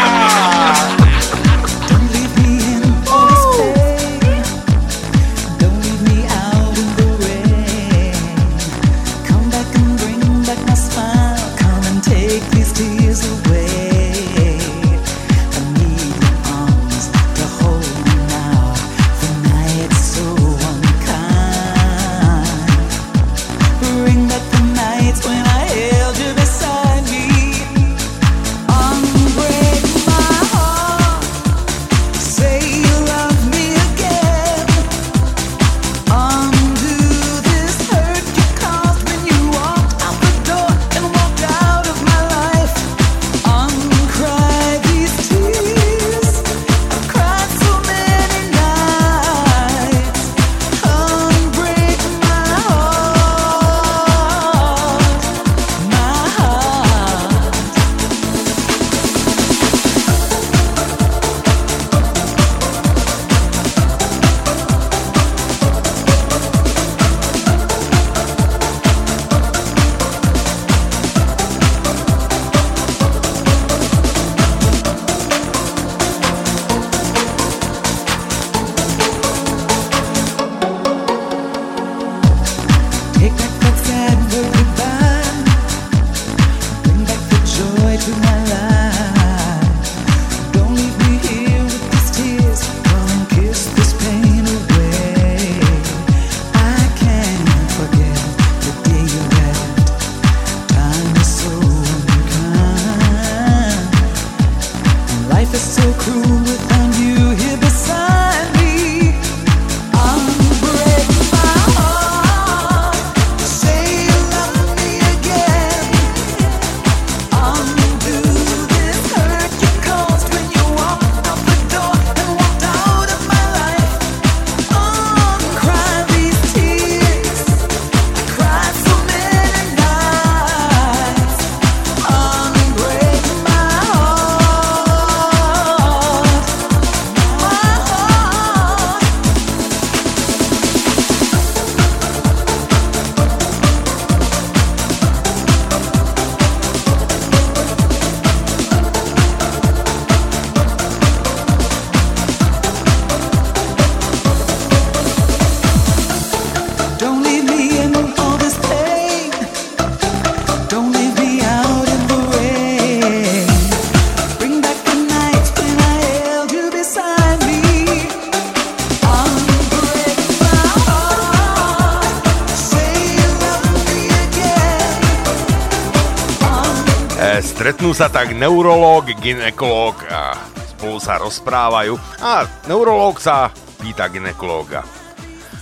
Sa tak neurológ, ginekológ a spolu sa rozprávajú a neurológ sa pýta ginekológa.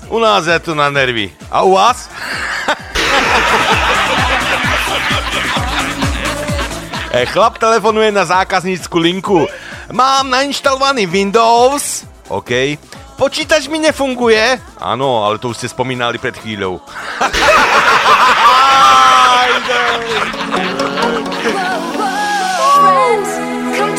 U nás je to na nervy. A u vás? E, chlap telefonuje na zákaznícku linku. Mám nainštalovaný Windows. OK. Počítač mi nefunguje? Áno, ale to už ste spomínali pred chvíľou.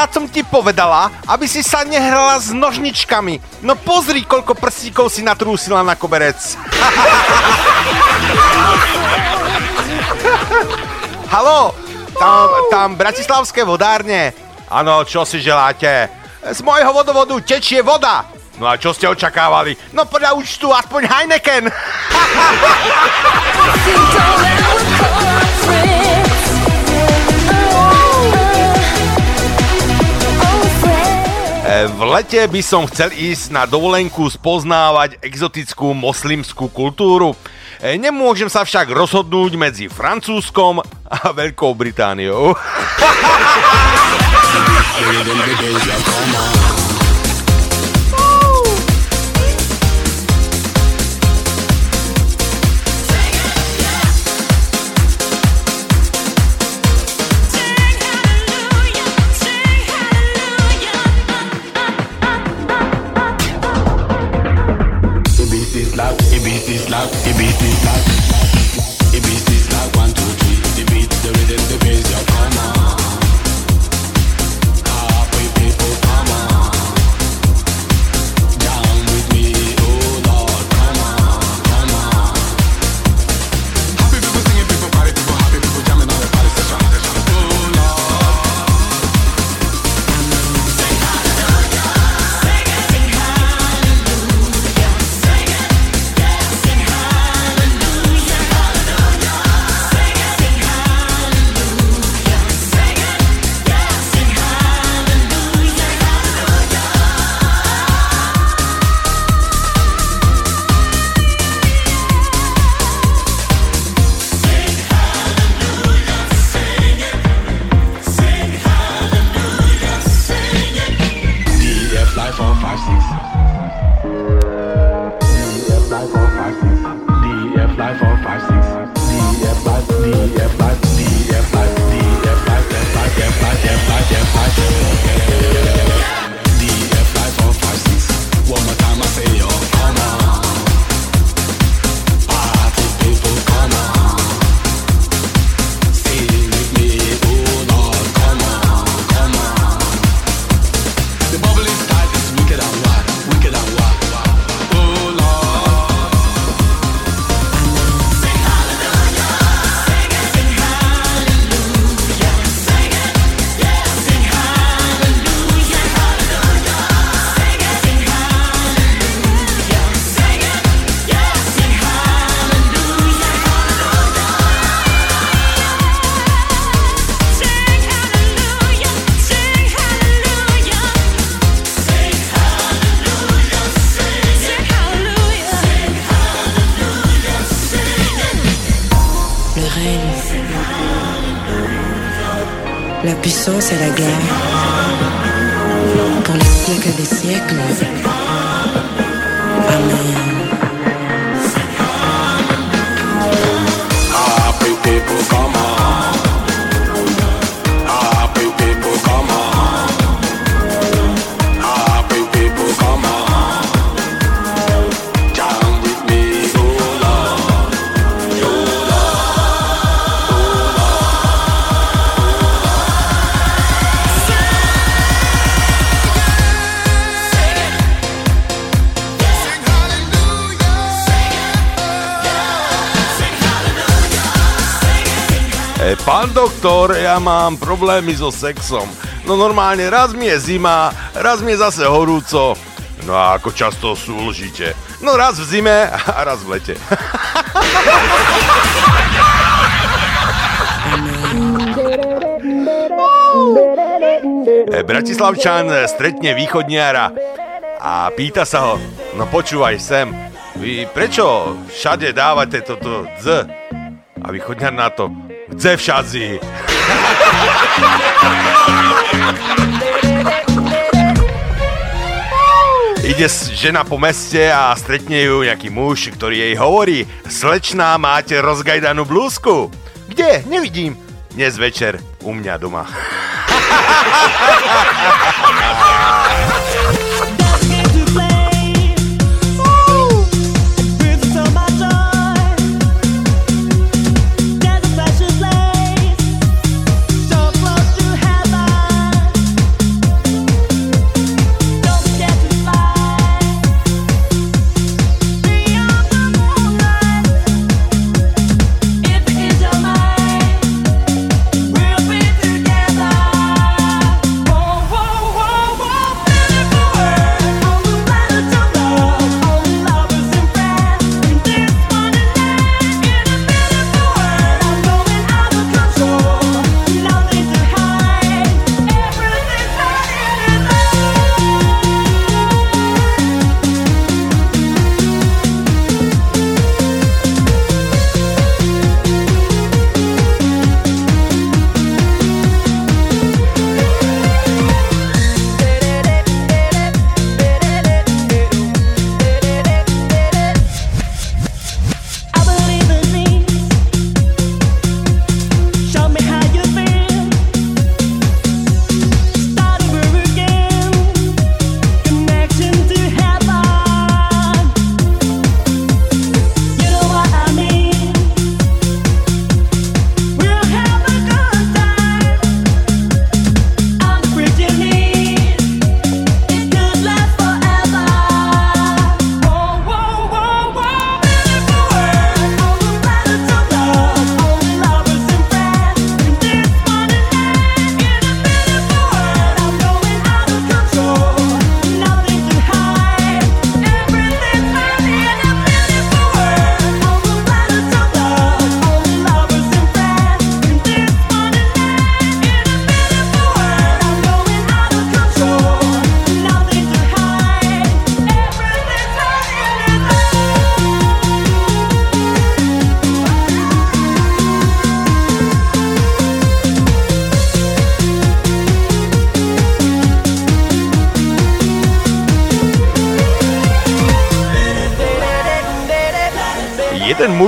koľkokrát som ti povedala, aby si sa nehrala s nožničkami. No pozri, koľko prstíkov si natrúsila na koberec. Halo, tam, tam bratislavské vodárne. Áno, čo si želáte? Z môjho vodovodu tečie voda. No a čo ste očakávali? No podľa účtu aspoň Heineken. V lete by som chcel ísť na dovolenku spoznávať exotickú moslimskú kultúru. E, Nemôžem sa však rozhodnúť medzi Francúzskom a Veľkou Britániou. problémy so sexom. No normálne, raz mi je zima, raz mi je zase horúco. No a ako často súlžite? No raz v zime a raz v lete. E, Bratislavčan stretne východniara a pýta sa ho, no počúvaj sem, vy prečo všade dávate toto dz? A východniar na to, dze všadzi. Ide žena po meste a stretne ju nejaký muž, ktorý jej hovorí Slečná, máte rozgajdanú blúzku? Kde? Nevidím. Dnes večer u mňa doma.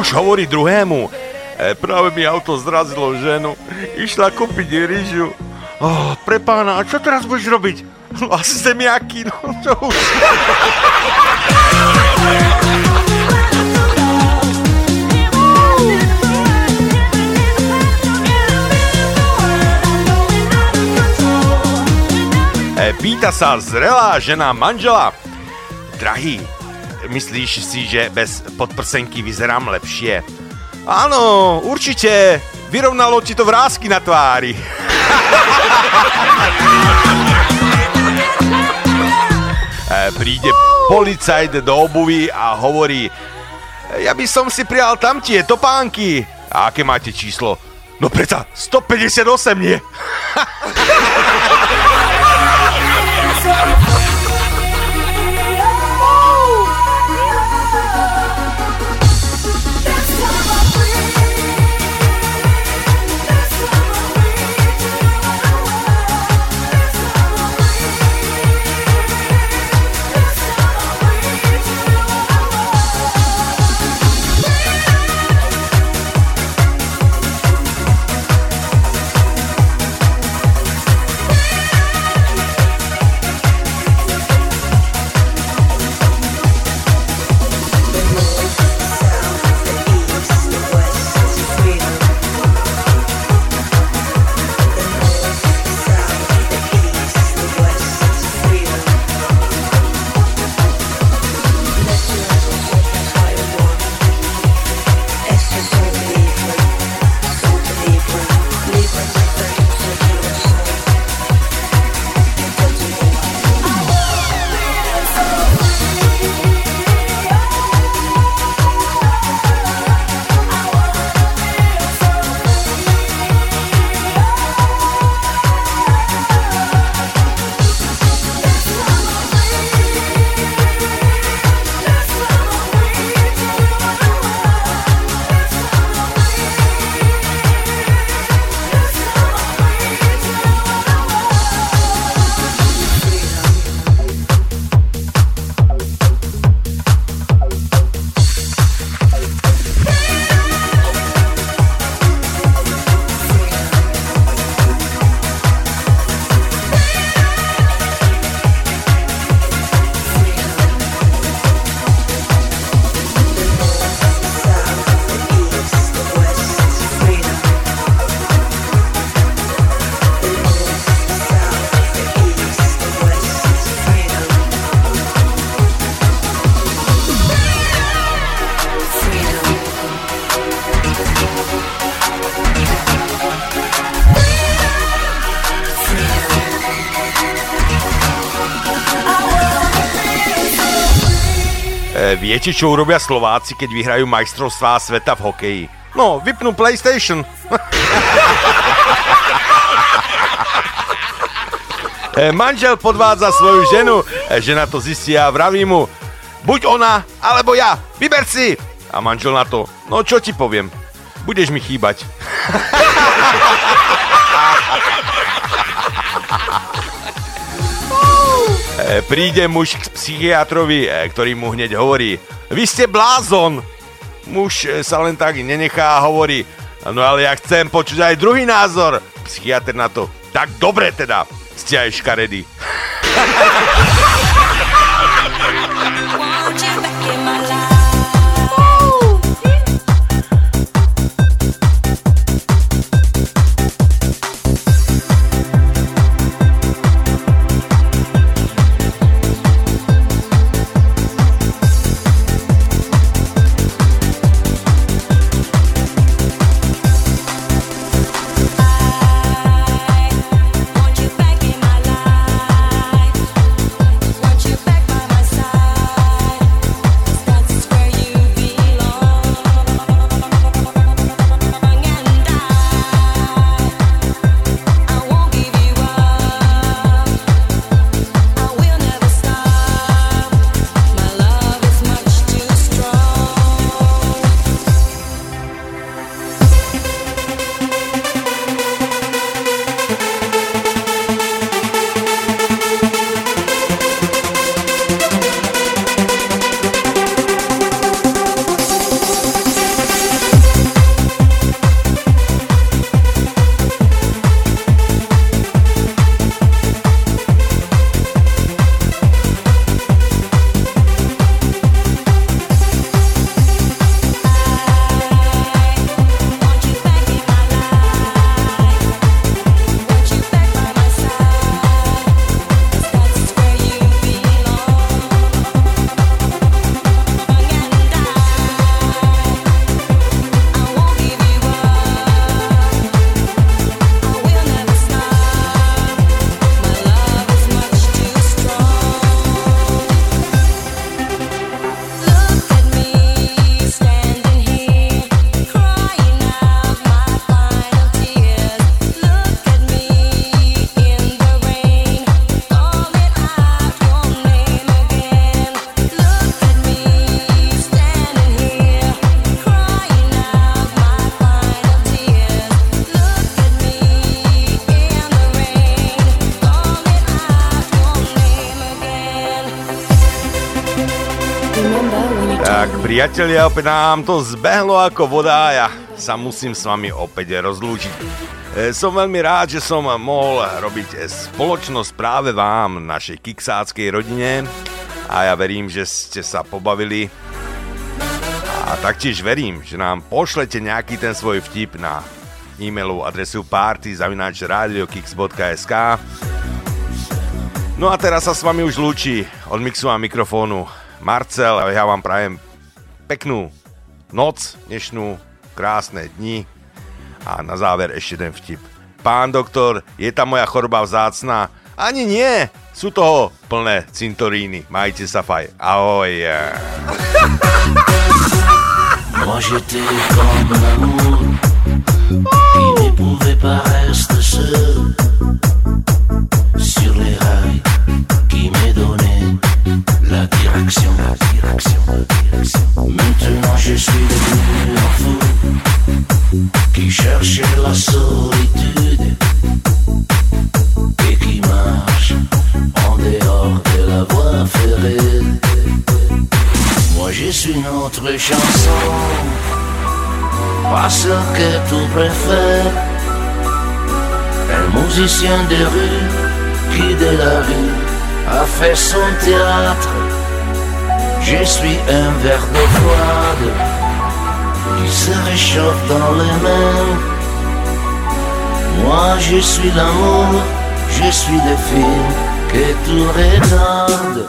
muž hovorí druhému, e, práve mi auto zrazilo ženu, išla kúpiť rýžu. Oh, pre pána, a čo teraz budeš robiť? No asi zemiaky, no čo už. E, Pýta sa zrelá žena manžela. Drahý, myslíš si, že bez podprsenky vyzerám lepšie? Áno, určite. Vyrovnalo ti to vrázky na tvári. E, Príde policajt do obuvy a hovorí ja by som si prijal tam tie topánky. A aké máte číslo? No preto 158 nie. Viete, čo urobia Slováci, keď vyhrajú majstrovstvá sveta v hokeji? No, vypnú PlayStation. e, manžel podvádza svoju ženu, e, žena to zistí a vraví mu, buď ona, alebo ja, vyber si. A manžel na to, no čo ti poviem, budeš mi chýbať. E, Príde muž k psychiatrovi, e, ktorý mu hneď hovorí, vy ste blázon. Muž e, sa len tak nenechá a hovorí, no ale ja chcem počuť aj druhý názor. Psychiatr na to, tak dobre teda, ste aj škaredí. Priatelia, opäť nám to zbehlo ako voda a ja sa musím s vami opäť rozlúčiť. E, som veľmi rád, že som mohol robiť spoločnosť práve vám, našej kiksáckej rodine. A ja verím, že ste sa pobavili. A taktiež verím, že nám pošlete nejaký ten svoj vtip na e-mailovú adresu party.radiokix.sk No a teraz sa s vami už lúči od mixu a mikrofónu Marcel. A ja vám prajem peknú noc, dnešnú, krásne dni a na záver ešte ten vtip. Pán doktor, je tá moja choroba vzácna? Ani nie, sú toho plné cintoríny. Majte sa faj. Ahoj. J'étais comme l'amour qui ne pouvait pas rester seul sur les rails qui me donnaient la direction, direction, direction. Maintenant je suis devenu un fou qui cherchait la solitude et qui marche en dehors de la voie ferrée. Moi je suis notre chanson, pas ce que tu préfères. Un musicien de rue qui de la rue a fait son théâtre. Je suis un verre d'eau froide qui se réchauffe dans les mains. Moi je suis l'amour, je suis le film que tu regardes.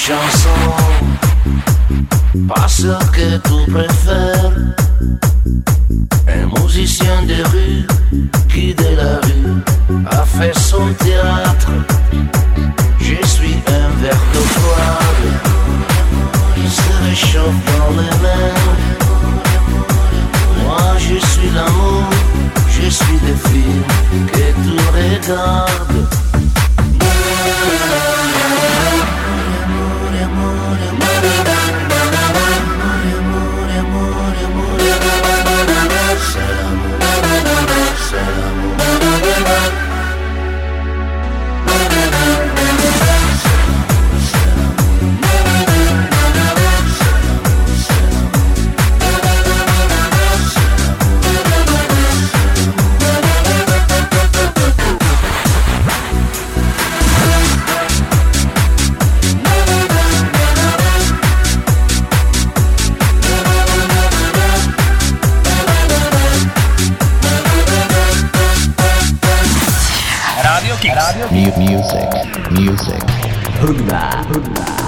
Chanson, pas ce que tu préfères. Un musicien de rue qui de la rue a fait son théâtre. Je suis un verre d'eau froide qui se réchauffe dans les mains. Moi je suis l'amour, je suis le film que tu regardes. music, music. Hugba.